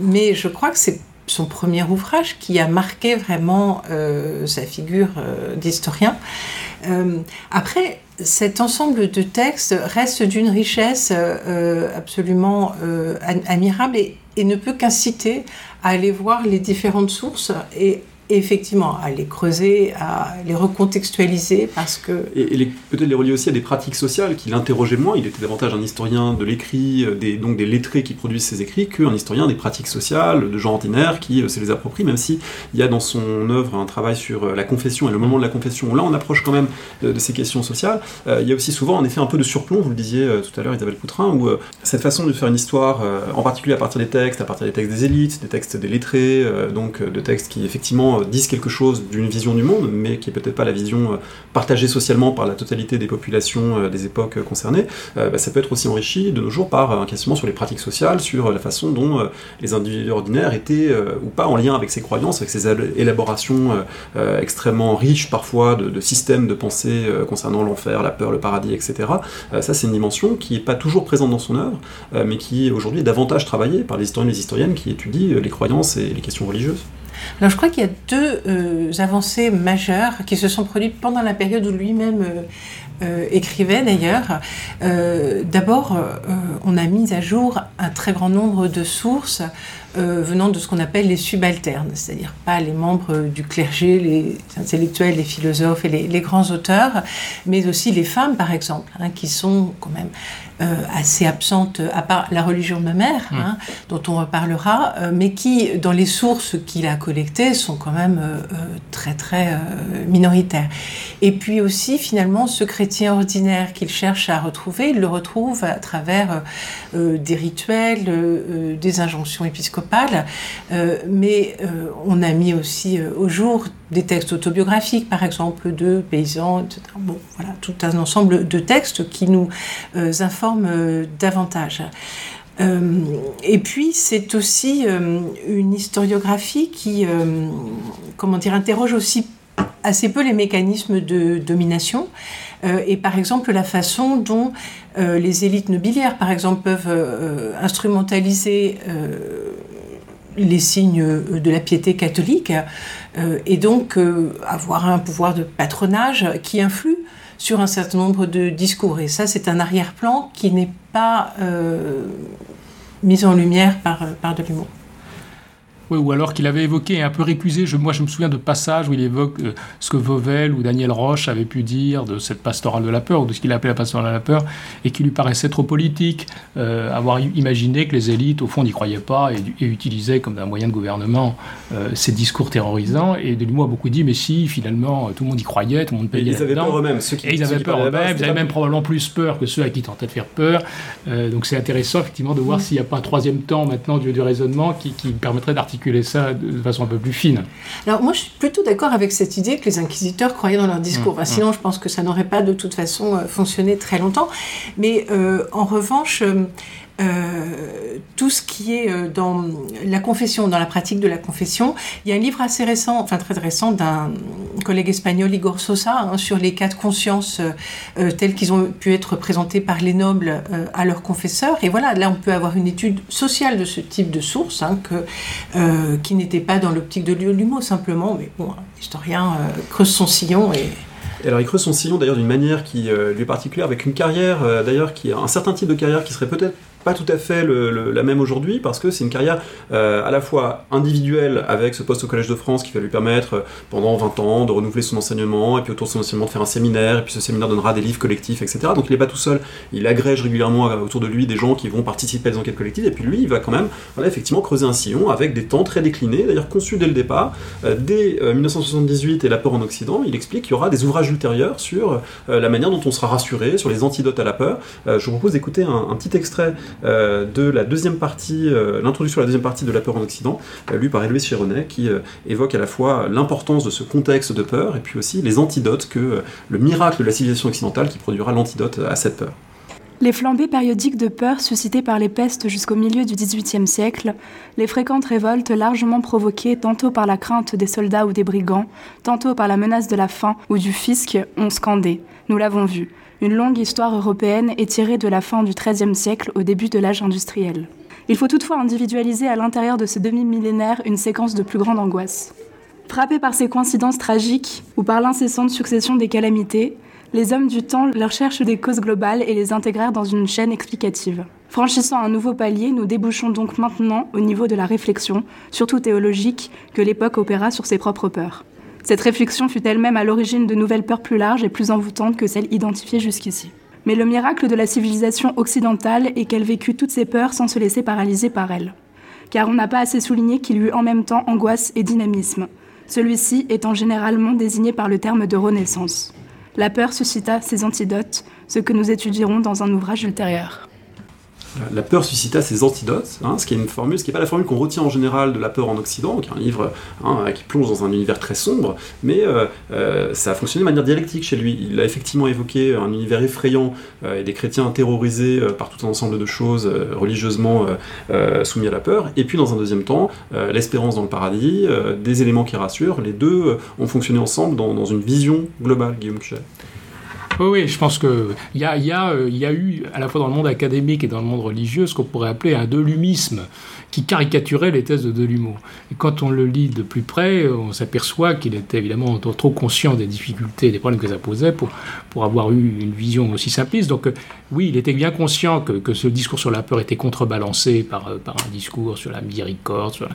mais je crois que c'est son premier ouvrage qui a marqué vraiment euh, sa figure euh, d'historien. Euh, après, cet ensemble de textes reste d'une richesse absolument admirable et, et, ne peut qu'inciter à aller voir les différentes sources et effectivement, à les creuser, à les recontextualiser, parce que... Et, peut-être les relier aussi à des pratiques sociales qui l'interrogeaient moins. Il était davantage un historien de l'écrit, euh, donc des lettrés qui produisent ses écrits, qu'un historien des pratiques sociales, de gens ordinaires qui euh, se les approprient, même s'il y a dans son œuvre un travail sur euh, la confession et le moment de la confession, où là on approche quand même de, ces questions sociales. il y a aussi souvent en effet un peu de surplomb, vous le disiez tout à l'heure Isabelle Coutrin, où cette façon de faire une histoire, en particulier à partir des textes, à partir des textes des élites, des textes des lettrés, donc de textes qui effectivement disent quelque chose d'une vision du monde, mais qui est peut-être pas la vision partagée socialement par la totalité des populations des époques concernées, bah, ça peut être aussi enrichi de nos jours par un questionnement sur les pratiques sociales, sur la façon dont les individus ordinaires étaient ou pas en lien avec ces croyances, avec ces élaborations extrêmement riches parfois de, de systèmes de pensée concernant l'enfer, la peur, le paradis, etc. ça, c'est une dimension qui n'est pas toujours présente dans son œuvre, mais qui aujourd'hui est davantage travaillée par les historiens et les historiennes qui étudient les croyances et les questions religieuses. Je crois qu'il y a deux euh, avancées majeures qui se sont produites pendant la période où lui-même euh, euh, écrivait d'ailleurs. D'abord, on a mis à jour un très grand nombre de sources venant de ce qu'on appelle les subalternes, c'est-à-dire pas les membres du clergé, les intellectuels, les philosophes et les, grands auteurs, mais aussi les femmes par exemple, hein, qui sont quand même euh, assez absente, à part la religion de ma mère, mmh. hein, dont on reparlera, euh, mais qui, dans les sources qu'il a collectées, sont quand même euh, très très minoritaires. Et puis aussi, finalement, ce chrétien ordinaire qu'il cherche à retrouver, il le retrouve à travers des rituels, des injonctions épiscopales, mais on a mis aussi au jour des textes autobiographiques, par exemple, de paysans, etc. Bon, voilà, tout un ensemble de textes qui nous euh, informent euh, davantage. Euh, et puis, c'est aussi une historiographie qui, comment dire, interroge aussi assez peu les mécanismes de domination et par exemple la façon dont les élites nobiliaires, par exemple, peuvent instrumentaliser les signes de la piété catholique euh, et donc euh, avoir un pouvoir de patronage qui influe sur un certain nombre de discours. Et ça, c'est un arrière-plan qui n'est pas euh, mis en lumière par, par de l'humour ou alors qu'il avait évoqué un peu récusé. Je, moi, je me souviens de passages où il évoque euh, ce que Vauvel ou Daniel Roche avaient pu dire de cette pastorale de la peur, ou de ce qu'il appelait la pastorale de la peur, et qui lui paraissait trop politique. Euh, avoir imaginé que les élites, au fond, n'y croyaient pas et, utilisaient comme un moyen de gouvernement euh, ces discours terrorisants. Et de a beaucoup dit, mais si, finalement, tout le monde y croyait, tout le monde payait. Et ils avaient peur eux-mêmes. Et ils avaient peur eux-mêmes. Ils avaient même probablement plus peur que ceux à qui tentaient de faire peur. donc c'est intéressant, effectivement, de voir s'il n'y a pas un troisième temps maintenant du, du raisonnement qui, qui permettrait d'articuler ça de façon un peu plus fine. Alors moi, je suis plutôt d'accord avec cette idée que les inquisiteurs croyaient dans leur discours. Mmh, sinon, mmh. je pense que ça n'aurait pas de toute façon euh, fonctionné très longtemps. Mais euh, en revanche, euh, tout ce qui est euh, dans la confession, dans la pratique de la confession. Il y a un livre assez récent, enfin très récent, d'un collègue espagnol, Igor Sosa, hein, sur les cas de conscience euh, tels qu'ils ont pu être présentés par les nobles à leurs confesseurs. Et voilà, là on peut avoir une étude sociale de ce type de source, hein, que, qui n'était pas dans l'optique de l'humour simplement, mais bon, l'historien creuse son sillon et... Alors il creuse son sillon d'ailleurs d'une manière qui lui est particulière, avec une carrière d'ailleurs qui un certain type de carrière qui serait peut-être pas tout à fait la même aujourd'hui parce que c'est une carrière euh, à la fois individuelle avec ce poste au Collège de France qui va lui permettre euh, pendant 20 ans de renouveler son enseignement et puis autour de son enseignement de faire un séminaire et puis ce séminaire donnera des livres collectifs etc. Donc il n'est pas tout seul, il agrège régulièrement euh, autour de lui des gens qui vont participer à des enquêtes collectives et puis lui il va quand même effectivement creuser un sillon avec des temps très déclinés, d'ailleurs conçus dès le départ. dès 1978 et la peur en Occident, il explique qu'il y aura des ouvrages ultérieurs sur la manière dont on sera rassuré, sur les antidotes à la peur. je vous propose d'écouter un, petit extrait euh, de la deuxième partie, euh, l'introduction à la deuxième partie de La peur en Occident, euh, lue par Louis Chironnet, qui évoque à la fois l'importance de ce contexte de peur et puis aussi les antidotes que le miracle de la civilisation occidentale qui produira l'antidote à cette peur. Les flambées périodiques de peur suscitées par les pestes jusqu'au milieu du XVIIIe siècle, les fréquentes révoltes largement provoquées tantôt par la crainte des soldats ou des brigands, tantôt par la menace de la faim ou du fisc, ont scandé. Nous l'avons vu. Une longue histoire européenne est tirée de la fin du XIIIe siècle au début de l'âge industriel. Il faut toutefois individualiser à l'intérieur de ce demi-millénaire une séquence de plus grande angoisse. Frappés par ces coïncidences tragiques ou par l'incessante succession des calamités, les hommes du temps leur cherchent des causes globales et les intégrèrent dans une chaîne explicative. Franchissant un nouveau palier, nous débouchons donc maintenant au niveau de la réflexion, surtout théologique, que l'époque opéra sur ses propres peurs. Cette réflexion fut elle-même à l'origine de nouvelles peurs plus larges et plus envoûtantes que celles identifiées jusqu'ici. Mais le miracle de la civilisation occidentale est qu'elle vécut toutes ces peurs sans se laisser paralyser par elles. Car on n'a pas assez souligné qu'il y eut en même temps angoisse et dynamisme, celui-ci étant généralement désigné par le terme de renaissance. La peur suscita ses antidotes, ce que nous étudierons dans un ouvrage ultérieur. La peur suscita ses antidotes, hein, ce qui est n'est pas la formule qu'on retient en général de la peur en Occident, qui est un livre hein, qui plonge dans un univers très sombre, mais euh, euh, ça a fonctionné de manière dialectique chez lui. Il a effectivement évoqué un univers effrayant euh, et des chrétiens terrorisés par tout un ensemble de choses religieusement soumis à la peur, et puis dans un deuxième temps, l'espérance dans le paradis, des éléments qui rassurent, les deux ont fonctionné ensemble dans, dans une vision globale, Guillaume Cuchet. Oui, oui, je pense qu'il y a, y, a, euh, y a eu, à la fois dans le monde académique et dans le monde religieux, ce qu'on pourrait appeler un delumisme qui caricaturait les thèses de Delumeau. Et quand on le lit de plus près, on s'aperçoit qu'il était évidemment trop conscient des difficultés et des problèmes que ça posait pour, avoir eu une vision aussi simpliste. Donc euh, oui, il était bien conscient que, ce discours sur la peur était contrebalancé par, euh, un discours sur la miséricorde,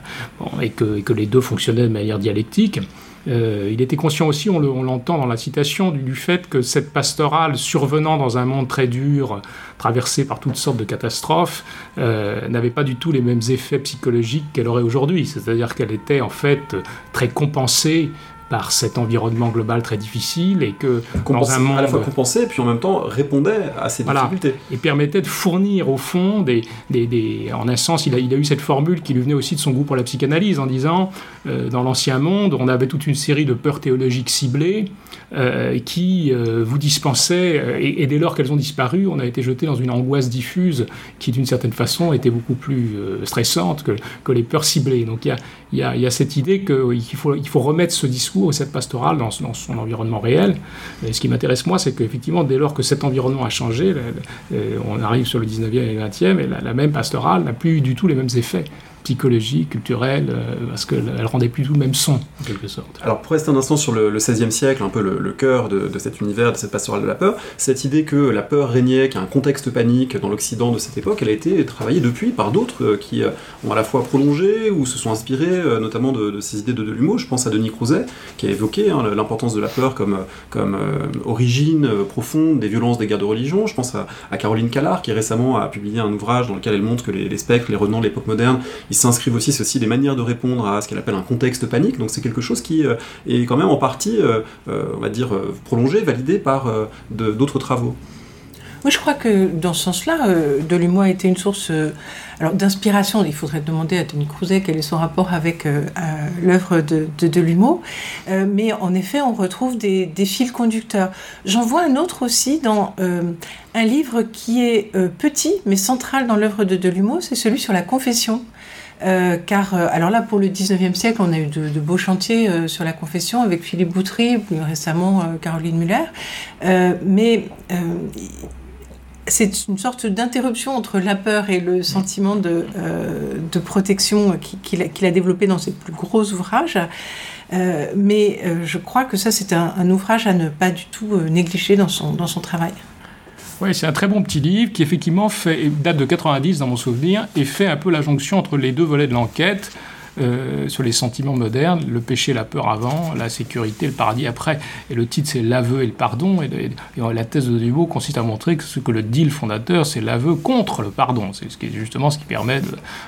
et que les deux fonctionnaient de manière dialectique. Euh, il était conscient aussi, on l'entend dans la citation, du, fait que cette pastorale survenant dans un monde très dur, traversé par toutes sortes de catastrophes, euh, n'avait pas du tout les mêmes effets psychologiques qu'elle aurait aujourd'hui. C'est-à-dire qu'elle était en fait très compensée par cet environnement global très difficile et que dans un monde à la fois compensé et puis en même temps répondait à ces difficultés. Et permettait de fournir au fond des, des, des en un sens il a, il a, eu cette formule qui lui venait aussi de son goût pour la psychanalyse en disant euh, dans l'ancien monde on avait toute une série de peurs théologiques ciblées euh, qui euh, vous dispensaient et, dès lors qu'elles ont disparu on a été jeté dans une angoisse diffuse qui d'une certaine façon était beaucoup plus stressante que, que, les peurs ciblées. Donc il y a, y a, y a cette idée qu'il faut, il faut remettre ce discours au cette pastorale dans, son environnement réel. Ce qui m'intéresse moi, c'est qu'effectivement, dès lors que cet environnement a changé, on arrive sur le 19e et le 20e, et la, la même pastorale n'a plus du tout les mêmes effets psychologie, culturelle, euh, parce qu'elle rendait plus tout le même son, en quelque sorte. Alors, pour rester un instant sur le, XVIe siècle, un peu le, cœur de, cet univers, de cette pastorale de la peur, cette idée que la peur régnait, qu'il y a un contexte panique dans l'Occident de cette époque, elle a été travaillée depuis par d'autres euh, qui euh, ont à la fois prolongé ou se sont inspirés notamment de, ces idées de Delumeau. Je pense à Denis Crouzet, qui a évoqué hein, l'importance de la peur comme, origine profonde des violences des guerres de religion. Je pense à, Caroline Callard, qui récemment a publié un ouvrage dans lequel elle montre que les, spectres, les revenants de l'époque moderne, s'inscrivent aussi ceci des manières de répondre à ce qu'elle appelle un contexte panique. Donc c'est quelque chose qui euh, est quand même en partie, euh, euh, on va dire, prolongé, validé par d'autres travaux. Oui, je crois que dans ce sens-là, Delumois a été une source d'inspiration. Il faudrait demander à Denis Crouzet quel est son rapport avec l'œuvre de, de Delumeau. mais en effet, on retrouve des, des fils conducteurs. J'en vois un autre aussi dans un livre qui est petit mais central dans l'œuvre de Delumeau, c'est celui sur la confession. Euh, car, euh, alors là, pour le 19e siècle, on a eu de, beaux chantiers euh, sur la confession avec Philippe Boutry, plus récemment Caroline Muller. mais c'est une sorte d'interruption entre la peur et le sentiment de, de protection qu'il a, développé dans ses plus gros ouvrages. mais je crois que ça, c'est un, un, ouvrage à ne pas du tout négliger dans son, dans son travail. Oui, c'est un très bon petit livre qui effectivement date de 90 dans mon souvenir et fait un peu la jonction entre les deux volets de l'enquête. Euh, sur les sentiments modernes, le péché, la peur avant, la sécurité, le paradis après. Et le titre, c'est l'aveu et le pardon. Et, la thèse de Dubo consiste à montrer que ce que le dit le fondateur, c'est l'aveu contre le pardon. C'est ce qui est justement ce qui permet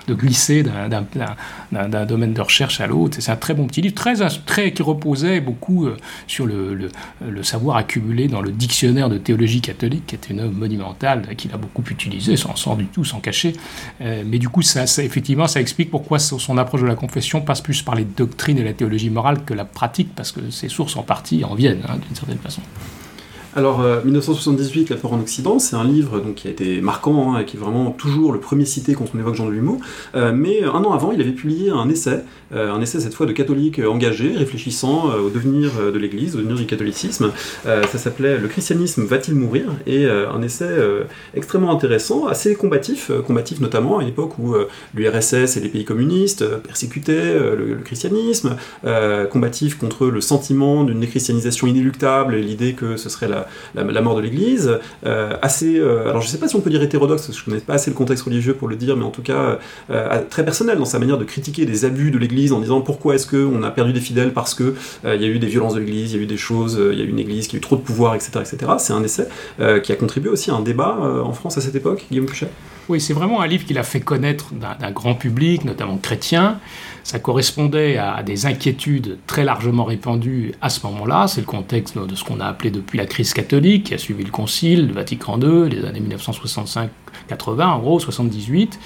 de, glisser d'un domaine de recherche à l'autre. C'est un très bon petit livre, très, très qui reposait beaucoup euh, sur le, savoir accumulé dans le dictionnaire de théologie catholique, qui était une œuvre monumentale qu'il a beaucoup utilisé, sans, sans du tout s'en cacher. Euh, mais du coup, ça, effectivement, ça explique pourquoi son approche de la confession passe plus par les doctrines et la théologie morale que la pratique, parce que ses sources en partie en viennent, hein, d'une certaine façon. Alors, 1978, euh, La peur en Occident, c'est un livre donc, qui a été marquant hein, et qui est vraiment toujours le premier cité quand on évoque Jean de Lumeau. Euh, mais un an avant, il avait publié un essai, euh, un essai cette fois de catholiques engagés, réfléchissant au devenir de l'Église, au devenir du catholicisme. ça s'appelait Le christianisme va-t-il mourir? Et un essai extrêmement intéressant, assez combatif, combatif notamment à une époque où l'URSS et les pays communistes persécutaient le, christianisme, combatif contre le sentiment d'une déchristianisation inéluctable, l'idée que ce serait la la, mort de l'Église, euh, assez, euh, alors je ne sais pas si on peut dire hétérodoxe, parce que je ne connais pas assez le contexte religieux pour le dire, mais en tout cas euh, très personnel dans sa manière de critiquer les abus de l'Église en disant pourquoi est-ce qu'on a perdu des fidèles parce que il y a eu des violences de l'Église, il y a eu des choses, il y a eu une Église qui a eu trop de pouvoir, etc. etc. C'est un essai qui a contribué aussi à un débat en France à cette époque, Guillaume Cuchet Oui, c'est vraiment un livre qu'il a fait connaître d'un grand public, notamment chrétien. Ça correspondait à des inquiétudes très largement répandues à ce moment-là. C'est le contexte de ce qu'on a appelé depuis la crise catholique, qui a suivi le Concile, le Vatican II, les années 1965 80, en gros, 78.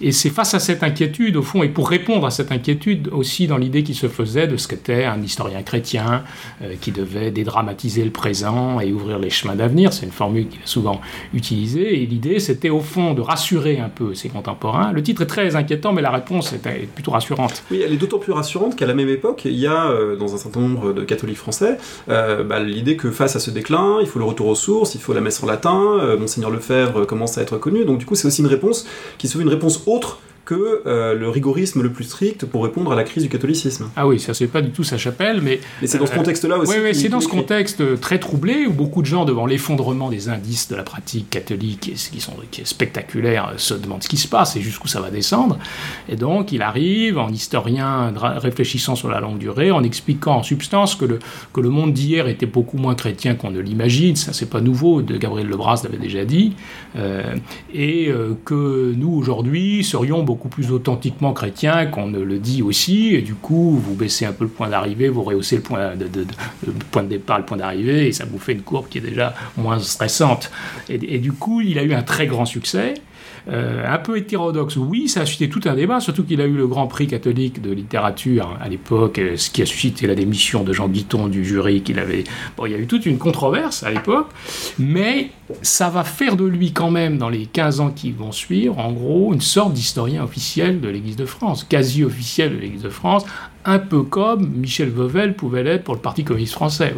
Et c'est face à cette inquiétude, au fond, et pour répondre à cette inquiétude aussi dans l'idée qui se faisait de ce qu'était un historien chrétien euh, qui devait dédramatiser le présent et ouvrir les chemins d'avenir. C'est une formule qu'il a souvent utilisée. Et l'idée, c'était au fond de rassurer un peu ses contemporains. Le titre est très inquiétant, mais la réponse est plutôt rassurante. Oui, elle est d'autant plus rassurante qu'à la même époque, il y a euh, dans un certain nombre de catholiques français euh, bah, l'idée que face à ce déclin, il faut le retour aux sources, il faut la messe en latin. Monseigneur Lefebvre commence à être donc du coup c'est aussi une réponse qui se veut une réponse autre que euh, le rigorisme le plus strict pour répondre à la crise du catholicisme. Ah oui, ça c'est pas du tout sa chapelle, mais... Mais c'est dans ce euh, contexte-là aussi. Oui, oui c'est dans ce contexte très troublé, où beaucoup de gens, devant l'effondrement des indices de la pratique catholique, qui, sont, qui est spectaculaire, se demandent ce qui se passe et jusqu'où ça va descendre. Et donc il arrive, en historien réfléchissant sur la longue durée, en expliquant en substance que le, que le monde d'hier était beaucoup moins chrétien qu'on ne l'imagine, ça c'est pas nouveau, de Gabriel Lebras l'avait déjà dit, euh, et que nous aujourd'hui serions beaucoup plus authentiquement chrétien qu'on ne le dit aussi, et du coup, vous baissez un peu le point d'arrivée, vous rehaussez le point de, point de départ, le point d'arrivée, et ça vous fait une courbe qui est déjà moins stressante. et du coup, il a eu un très grand succès. Euh, un peu hétérodoxe, oui, ça a suscité tout un débat, surtout qu'il a eu le Grand Prix catholique de littérature à l'époque, euh, ce qui a suscité la démission de Jean Guiton du jury qu'il avait. Bon, il y a eu toute une controverse à l'époque, mais ça va faire de lui quand même, dans les 15 ans qui vont suivre, en gros, une sorte d'historien officiel de l'Église de France, quasi officiel de l'Église de France, un peu comme Michel Vauvel pouvait l'être pour le Parti communiste français.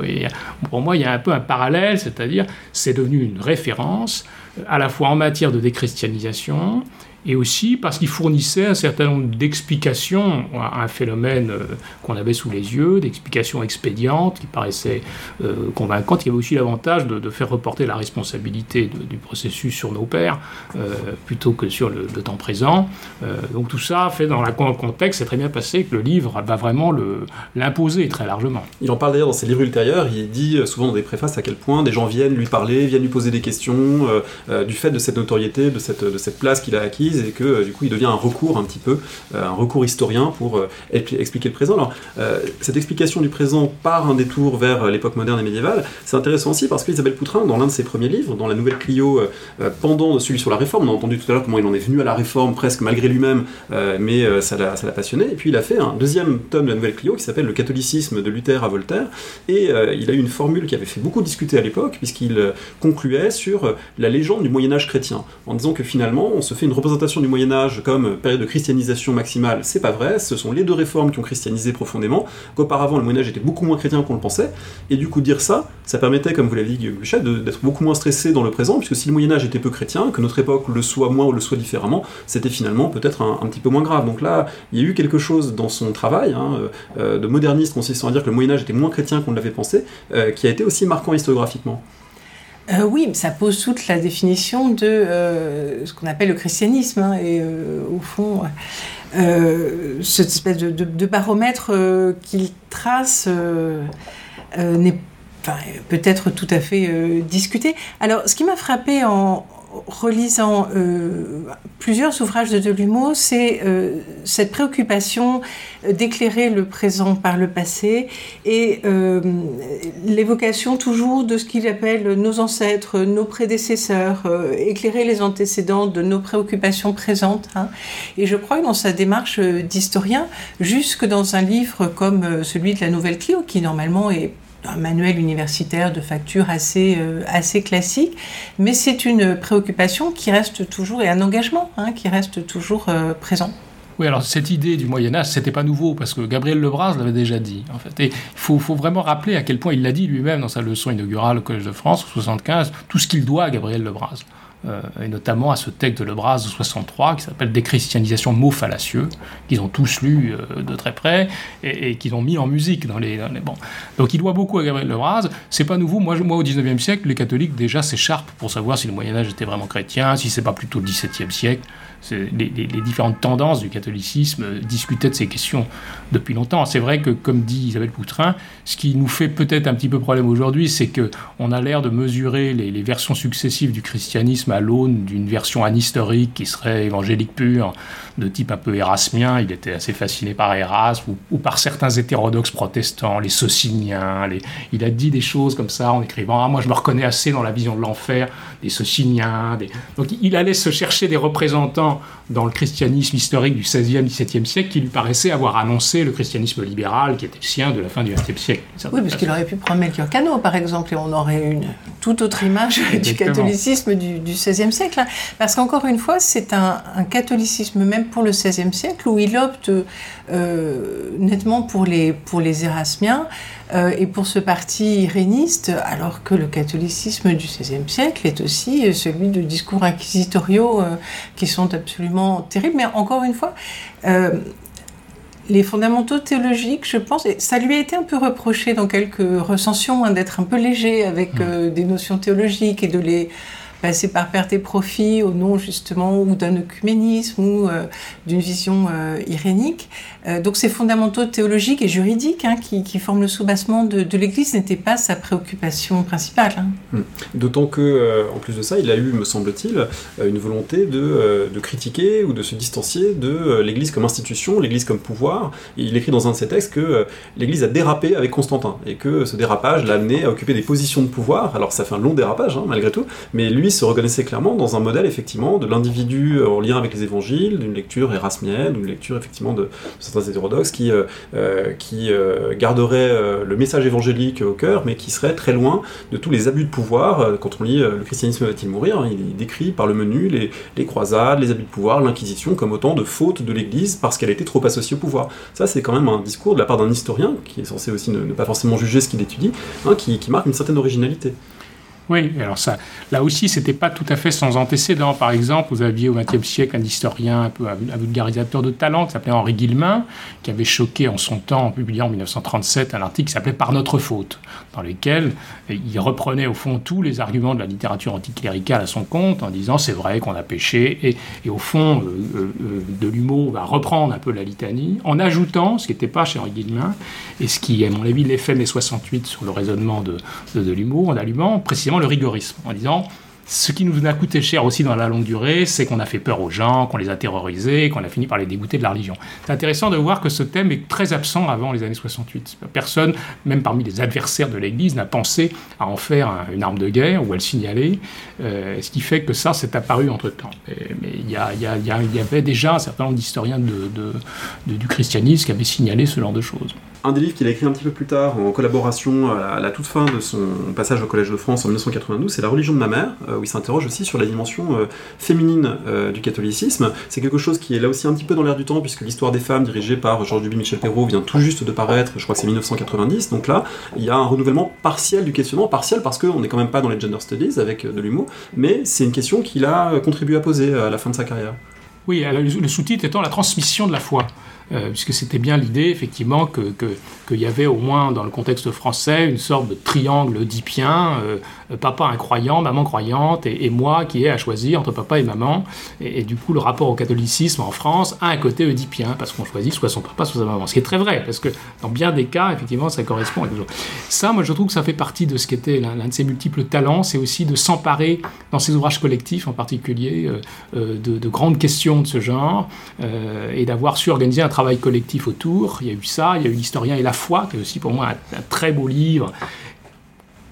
pour moi, il y a un peu un parallèle, c'est-à-dire c'est devenu une référence à la fois en matière de déchristianisation et aussi parce qu'il fournissait un certain nombre d'explications à un phénomène euh, qu'on avait sous les yeux, d'explications expédientes qui paraissaient euh, convaincantes. Il y avait aussi l'avantage de, faire reporter la responsabilité du processus sur nos pères euh, plutôt que sur le, temps présent. donc tout ça fait dans, le contexte, c'est très bien passé que le livre va vraiment l'imposer très largement. Il en parle d'ailleurs dans ses livres ultérieurs, il dit souvent dans des préfaces à quel point des gens viennent lui parler, viennent lui poser des questions du fait de cette notoriété, de cette, de cette place qu'il a acquise et que euh, du coup il devient un recours un petit peu, euh, un recours historien pour euh, expliquer le présent. Alors cette explication du présent par un détour vers l'époque moderne et médiévale, c'est intéressant aussi parce qu'Isabelle Poutrin, dans l'un de ses premiers livres, dans la Nouvelle Clio, pendant celui sur la réforme, on a entendu tout à l'heure comment il en est venu à la réforme presque malgré lui-même, mais ça l'a passionné. Et puis il a fait un deuxième tome de la Nouvelle Clio qui s'appelle Le catholicisme de Luther à Voltaire, et il a eu une formule qui avait fait beaucoup discuter à l'époque, puisqu'il concluait sur la légende du Moyen Âge chrétien, en disant que finalement on se fait une représentation du Moyen Âge comme période de christianisation maximale, c'est pas vrai. Ce sont les deux réformes qui ont christianisé profondément. Qu'auparavant le Moyen Âge était beaucoup moins chrétien qu'on le pensait. Et du coup dire ça, ça permettait, comme vous l'avez dit Guillaume d'être beaucoup moins stressé dans le présent, puisque si le Moyen Âge était peu chrétien, que notre époque le soit moins ou le soit différemment, c'était finalement peut-être un, petit peu moins grave. Donc là, il y a eu quelque chose dans son travail hein, euh, de moderniste consistant à dire que le Moyen Âge était moins chrétien qu'on l'avait pensé, euh, qui a été aussi marquant historiographiquement. Euh, oui, ça pose toute la définition de euh, ce qu'on appelle le christianisme. Hein, et euh, au fond, cette espèce de, baromètre qu'il trace n'est peut-être tout à fait discuté. Alors, ce qui m'a frappé en, relisant euh, plusieurs ouvrages de Delumeau, c'est euh, cette préoccupation d'éclairer le présent par le passé et euh, l'évocation toujours de ce qu'il appelle nos ancêtres, nos prédécesseurs, éclairer les antécédents de nos préoccupations présentes. Hein. Et je crois que dans sa démarche d'historien, jusque dans un livre comme celui de la Nouvelle Clio, qui normalement est un manuel universitaire de facture assez, euh, assez classique, mais c'est une préoccupation qui reste toujours, et un engagement hein, qui reste toujours euh, présent. Oui, alors cette idée du Moyen Âge, c'était pas nouveau parce que Gabriel Lebras l'avait déjà dit. En fait, et il faut, faut, vraiment rappeler à quel point il l'a dit lui-même dans sa leçon inaugurale au Collège de France, en 75, tout ce qu'il doit à Gabriel Lebras. Euh, et notamment à ce texte de Lebras de 63 qui s'appelle Déchristianisation mots fallacieux, qu'ils ont tous lu euh, de très près et, qu'ils ont mis en musique dans les, Bon. Donc il doit beaucoup à Gabriel Lebras. C'est pas nouveau. Moi, moi, au 19e siècle, les catholiques déjà s'écharpent pour savoir si le Moyen-Âge était vraiment chrétien, si c'est pas plutôt le 17e siècle. Les, différentes tendances du catholicisme discutaient de ces questions depuis longtemps. C'est vrai que, comme dit Isabelle Poutrin, ce qui nous fait peut-être un petit peu problème aujourd'hui, c'est qu'on a l'air de mesurer les, versions successives du christianisme à l'aune d'une version anhistorique qui serait évangélique pure, de type un peu érasmien. Il était assez fasciné par Erasme ou, par certains hétérodoxes protestants, les sociniens. Il a dit des choses comme ça en écrivant Ah, moi je me reconnais assez dans la vision de l'enfer des sociniens. Donc il allait se chercher des représentants dans le christianisme historique du XVIe, XVIIe siècle qui lui paraissait avoir annoncé le christianisme libéral qui était le sien de la fin du XXe siècle. Oui, parce qu'il aurait pu prendre Melchior Cano, par exemple, et on aurait une toute autre image du catholicisme du, XVIe siècle. Hein. Parce qu'encore une fois, c'est un, catholicisme, même pour le XVIe siècle, où il opte euh, nettement pour les, pour les Érasmiens. Euh, et pour ce parti iréniste, alors que le catholicisme du XVIe siècle est aussi celui de discours inquisitoriaux euh, qui sont absolument terribles. Mais encore une fois, euh, les fondamentaux théologiques, je pense, et ça lui a été un peu reproché dans quelques recensions hein, d'être un peu léger avec mmh. des notions théologiques et de les passer par perte et profit au nom justement ou d'un œcuménisme ou euh, d'une vision euh, irénique. Euh, donc ces fondamentaux théologiques et juridiques hein, qui, forment le soubassement de, l'Église n'étaient pas sa préoccupation principale. Hein. Hmm. D'autant que, en plus de ça, il a eu, me semble-t-il, une volonté de, de, critiquer ou de se distancier de l'Église comme institution, l'Église comme pouvoir. il écrit dans un de ses textes que l'Église a dérapé avec Constantin et que ce dérapage l'a amené à occuper des positions de pouvoir. Alors ça fait un long dérapage, hein, malgré tout, mais lui se reconnaissait clairement dans un modèle effectivement de l'individu en lien avec les évangiles, d'une lecture érasmienne, d'une lecture effectivement de, certains hétérodoxes qui, euh, euh, qui euh, garderait le message évangélique au cœur, mais qui serait très loin de tous les abus de pouvoir. Quand on lit Le christianisme va-t-il mourir hein, il décrit par le menu les, croisades, les abus de pouvoir, l'Inquisition comme autant de fautes de l'Église parce qu'elle était trop associée au pouvoir. Ça, c'est quand même un discours de la part d'un historien qui est censé aussi ne, pas forcément juger ce qu'il étudie, hein, qui marque une certaine originalité. Oui, alors ça, là aussi, c'était pas tout à fait sans antécédent. Par exemple, vous aviez au XXe siècle un historien un peu un vulgarisateur de talent qui s'appelait Henri Guillemin, qui avait choqué en son temps, en publiant en 1937 un article qui s'appelait Par notre faute, dans lequel il reprenait au fond tous les arguments de la littérature anticléricale à son compte, en disant c'est vrai qu'on a péché, et, au fond, euh, euh, euh, va reprendre un peu la litanie, en ajoutant, ce qui n'était pas chez Henri Guillemin, et ce qui, à mon avis, l'effet mai 68 sur le raisonnement de, de, en allumant précisément le rigorisme, en disant ce qui nous a coûté cher aussi dans la longue durée, c'est qu'on a fait peur aux gens, qu'on les a terrorisés, qu'on a fini par les dégoûter de la religion. C'est intéressant de voir que ce thème est très absent avant les années 68. Personne, même parmi les adversaires de l'Église, n'a pensé à en faire une arme de guerre ou à le signaler, euh, ce qui fait que ça s'est apparu entre-temps. Mais il y, avait déjà un certain nombre d'historiens du christianisme qui avaient signalé ce genre de choses un des livres qu'il a écrit un petit peu plus tard, en collaboration à la, toute fin de son passage au Collège de France en 1992, c'est La religion de ma mère, euh, où il s'interroge aussi sur la dimension euh, féminine euh, du catholicisme. C'est quelque chose qui est là aussi un petit peu dans l'air du temps, puisque l'histoire des femmes, dirigée par Georges Duby Michel Perrault, vient tout juste de paraître, je crois que c'est 1990. Donc là, il y a un renouvellement partiel du questionnement, partiel parce qu'on n'est quand même pas dans les gender studies avec de l'humour, mais c'est une question qu'il a contribué à poser à la fin de sa carrière. Oui, le sous-titre étant la transmission de la foi. Euh, puisque c'était bien l'idée, effectivement, qu'il que, y avait au moins dans le contexte français une sorte de triangle oedipien, euh, papa incroyant, maman croyante, et, moi qui ai à choisir entre papa et maman. Et, du coup, le rapport au catholicisme en France a un côté oedipien, parce qu'on choisit soit son papa, soit sa maman. Ce qui est très vrai, parce que dans bien des cas, effectivement, ça correspond à quelque chose. Ça, moi, je trouve que ça fait partie de ce qui était l'un de ses multiples talents, c'est aussi de s'emparer, dans ses ouvrages collectifs en particulier, euh, de, de, grandes questions de ce genre, et d'avoir su organiser un travail collectif autour. Il y a eu ça, il y a eu l'historien et la foi, qui est aussi pour moi un très beau livre,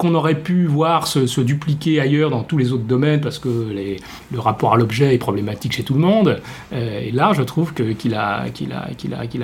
qu'on aurait pu voir se, dupliquer ailleurs dans tous les autres domaines parce que le rapport à l'objet est problématique chez tout le monde. Euh, et là, je trouve qu'il a,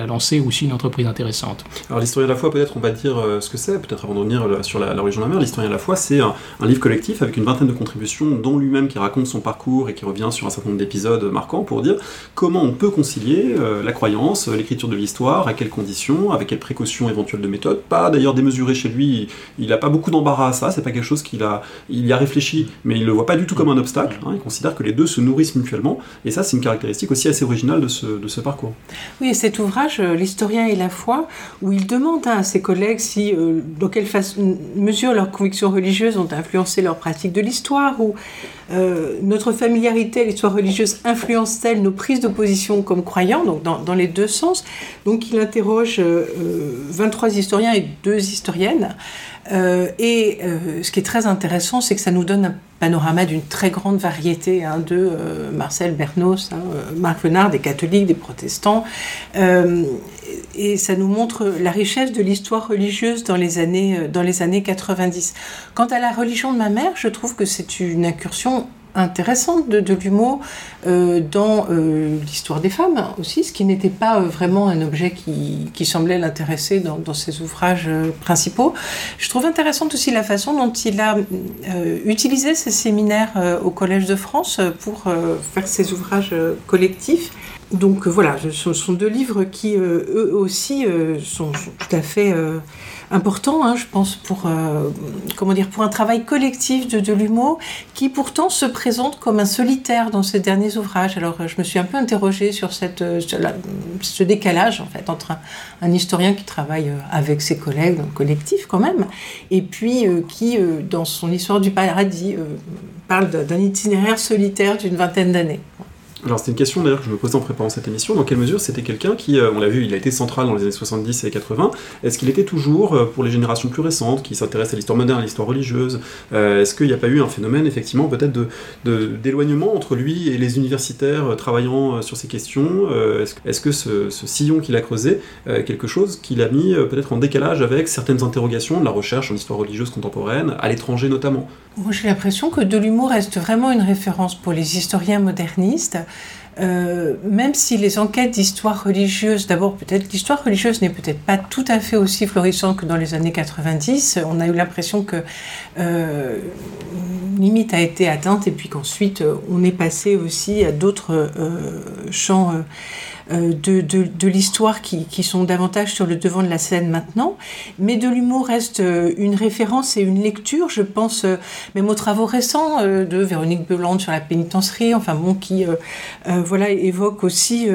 lancé aussi une entreprise intéressante. Alors, l'historien de la foi, peut-être on va dire euh, ce que c'est, peut-être avant de revenir euh, sur la, religion de la mer. L'historien de la foi, c'est un, livre collectif avec une vingtaine de contributions, dont lui-même qui raconte son parcours et qui revient sur un certain nombre d'épisodes marquants pour dire comment on peut concilier la croyance, l'écriture de l'histoire, à quelles conditions, avec quelles précautions éventuelles de méthode. Pas d'ailleurs démesuré chez lui, il n'a pas beaucoup d'embarras à ça, c'est pas quelque chose qu'il a, il a réfléchi, mais il le voit pas du tout comme un obstacle. Hein. il considère que les deux se nourrissent mutuellement, et ça, c'est une caractéristique aussi assez originale de ce, parcours. Oui, et cet ouvrage, euh, L'historien et la foi, où il demande hein, à ses collègues si, euh, dans quelle mesure leurs convictions religieuses ont influencé leur pratique de l'histoire, ou euh, notre familiarité à l'histoire religieuse influence-t-elle nos prises de position comme croyants, donc dans, les deux sens? Donc il interroge 23 historiens et deux historiennes. Euh, et euh, ce qui est très intéressant, c'est que ça nous donne un panorama d'une très grande variété hein, de euh, Marcel Bernos, hein, Marc Venard, des catholiques, des protestants. et ça nous montre la richesse de l'histoire religieuse dans les, années, dans les années 90. Quant à la religion de ma mère, je trouve que c'est une incursion intéressante de, l'humour euh, dans euh, l'histoire des femmes aussi, ce qui n'était pas euh, vraiment un objet qui, semblait l'intéresser dans, ses ouvrages principaux. Je trouve intéressante aussi la façon dont il a utilisé ses séminaires au Collège de France pour faire ses ouvrages collectifs. Donc voilà, ce sont deux livres qui eux aussi sont, tout à fait important, hein, je pense, pour, euh, comment dire, pour un travail collectif de, de l'humour qui pourtant se présente comme un solitaire dans ces derniers ouvrages. Alors je me suis un peu interrogée sur, cette, euh, ce décalage en fait entre un, historien qui travaille euh, avec ses collègues, un collectif quand même, et puis qui, dans son histoire du paradis, parle d'un itinéraire solitaire d'une vingtaine d'années. Alors c'est une question d'ailleurs que je me posais en préparant cette émission. Dans quelle mesure c'était quelqu'un qui, euh, on l'a vu, il a été central dans les années 70 et 80. Est-ce qu'il était toujours, euh, pour les générations plus récentes, qui s'intéressent à l'histoire moderne, à l'histoire religieuse, euh, est-ce qu'il n'y a pas eu un phénomène effectivement peut-être d'éloignement de, entre lui et les universitaires travaillant sur ces questions Est-ce que ce, sillon qu'il a creusé quelque chose qu'il a mis peut-être en décalage avec certaines interrogations de la recherche en histoire religieuse contemporaine, à l'étranger notamment? Moi j'ai l'impression que de l'humour reste vraiment une référence pour les historiens modernistes. Euh, même si les enquêtes d'histoire religieuse, d'abord peut-être l'histoire religieuse n'est peut-être pas tout à fait aussi florissante que dans les années 90, on a eu l'impression que euh, limite a été atteinte et puis qu'ensuite euh, on est passé aussi à d'autres champs euh, de, de, l'histoire qui, qui, sont davantage sur le devant de la scène maintenant. Mais de l'humour reste euh, une référence et une lecture, je pense, euh, même aux travaux récents de Véronique Belande sur la pénitencerie, enfin bon, qui voilà, évoque aussi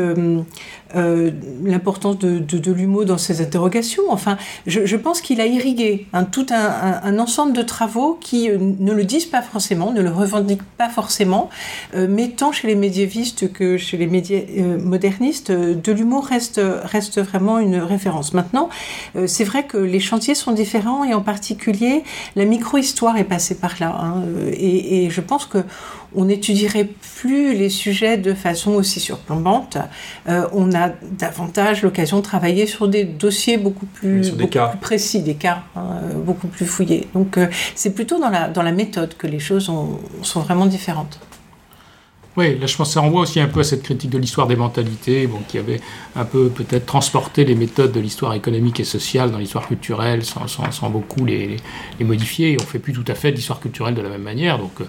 l'importance de, de, l'humour dans ses interrogations. Enfin, je, je pense qu'il a irrigué tout un, ensemble de travaux qui ne le disent pas forcément, ne le revendiquent pas forcément, mais tant chez les médiévistes que chez les modernistes, de l'humour reste, reste vraiment une référence. Maintenant, c'est vrai que les chantiers sont différents et en particulier la micro-histoire est passée par là. Hein, et, et, je pense que on n'étudierait plus les sujets de façon aussi surplombante. Euh, on a davantage l'occasion de travailler sur des dossiers beaucoup plus, précis, des cas hein, beaucoup plus fouillés. Donc euh, c'est plutôt dans la, dans la méthode que les choses sont vraiment différentes. Oui, là je pense que ça renvoie aussi un peu à cette critique de l'histoire des mentalités, bon, qui avait un peu peut-être transporté les méthodes de l'histoire économique et sociale dans l'histoire culturelle sans, beaucoup les, modifier. Et on ne fait plus tout à fait l'histoire culturelle de la même manière. Donc euh,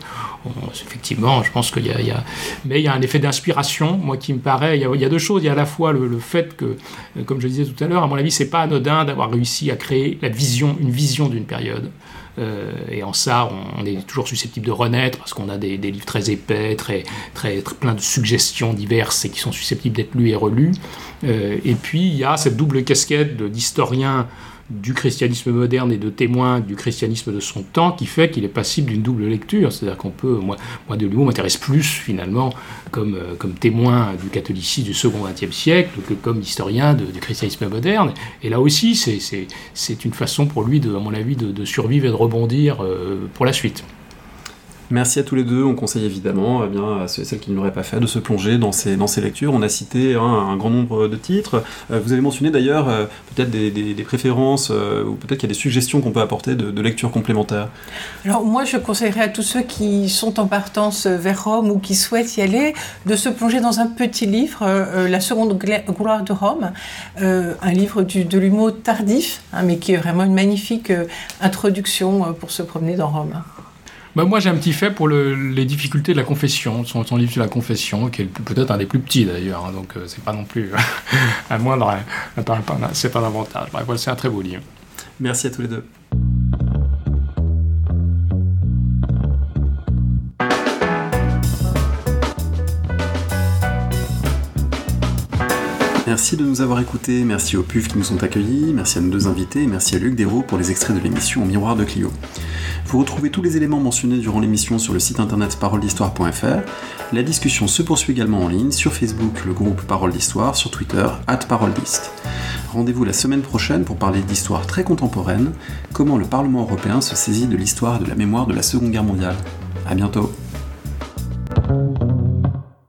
effectivement, je pense qu'il y, a... Mais il y a un effet d'inspiration, moi qui me paraît, il y, a, deux choses. Il y a à la fois le, fait que, comme je disais tout à l'heure, à mon avis, c'est pas anodin d'avoir réussi à créer la vision, une vision d'une période. Euh, et en ça, on, est toujours susceptible de renaître parce qu'on a des, livres très épais, très, très, plein de suggestions diverses et qui sont susceptibles d'être lus et relus. Euh, et puis, il y a cette double casquette d'historien du christianisme moderne et de témoin du christianisme de son temps qui fait qu'il est passible d'une double lecture. C'est-à-dire qu'on peut, moi, moi de l'humour m'intéresse plus finalement comme, euh, comme témoin du catholicisme du second XXe siècle que comme historien du christianisme moderne. Et là aussi, c'est une façon pour lui, de, à mon avis, de, de survivre et de rebondir euh, pour la suite. Merci à tous les deux. On conseille évidemment eh bien, à celles qui ne l'auraient pas fait de se plonger dans ces, dans ces lectures. On a cité hein, un grand nombre de titres. Euh, vous avez mentionné d'ailleurs euh, peut-être des, préférences euh, ou peut-être qu'il y a des suggestions qu'on peut apporter de, lectures complémentaires. Alors moi, je conseillerais à tous ceux qui sont en partance vers Rome ou qui souhaitent y aller de se plonger dans un petit livre, La seconde gloire de Rome, un livre de l'humour tardif, hein, mais qui est vraiment une magnifique introduction pour se promener dans Rome. Bah, moi, j'ai un petit fait pour le, les difficultés de la confession, son, son livre sur la confession, qui est peut-être un des plus petits d'ailleurs, hein, donc euh, c'est pas non plus un moindre, c'est un avantage. Bref, c'est un très beau livre. Merci à tous les deux. Merci de nous avoir écoutés, merci aux PUF qui nous ont accueillis, merci à nos deux invités et merci à Luc Dérault pour les extraits de l'émission au miroir de Clio. Vous retrouvez tous les éléments mentionnés durant l'émission sur le site internet paroledhistoire.fr. La discussion se poursuit également en ligne sur Facebook, le groupe Parole d'Histoire, sur Twitter, at. Rendez-vous la semaine prochaine pour parler d'histoire très contemporaine, comment le Parlement européen se saisit de l'histoire et de la mémoire de la Seconde Guerre mondiale. A bientôt.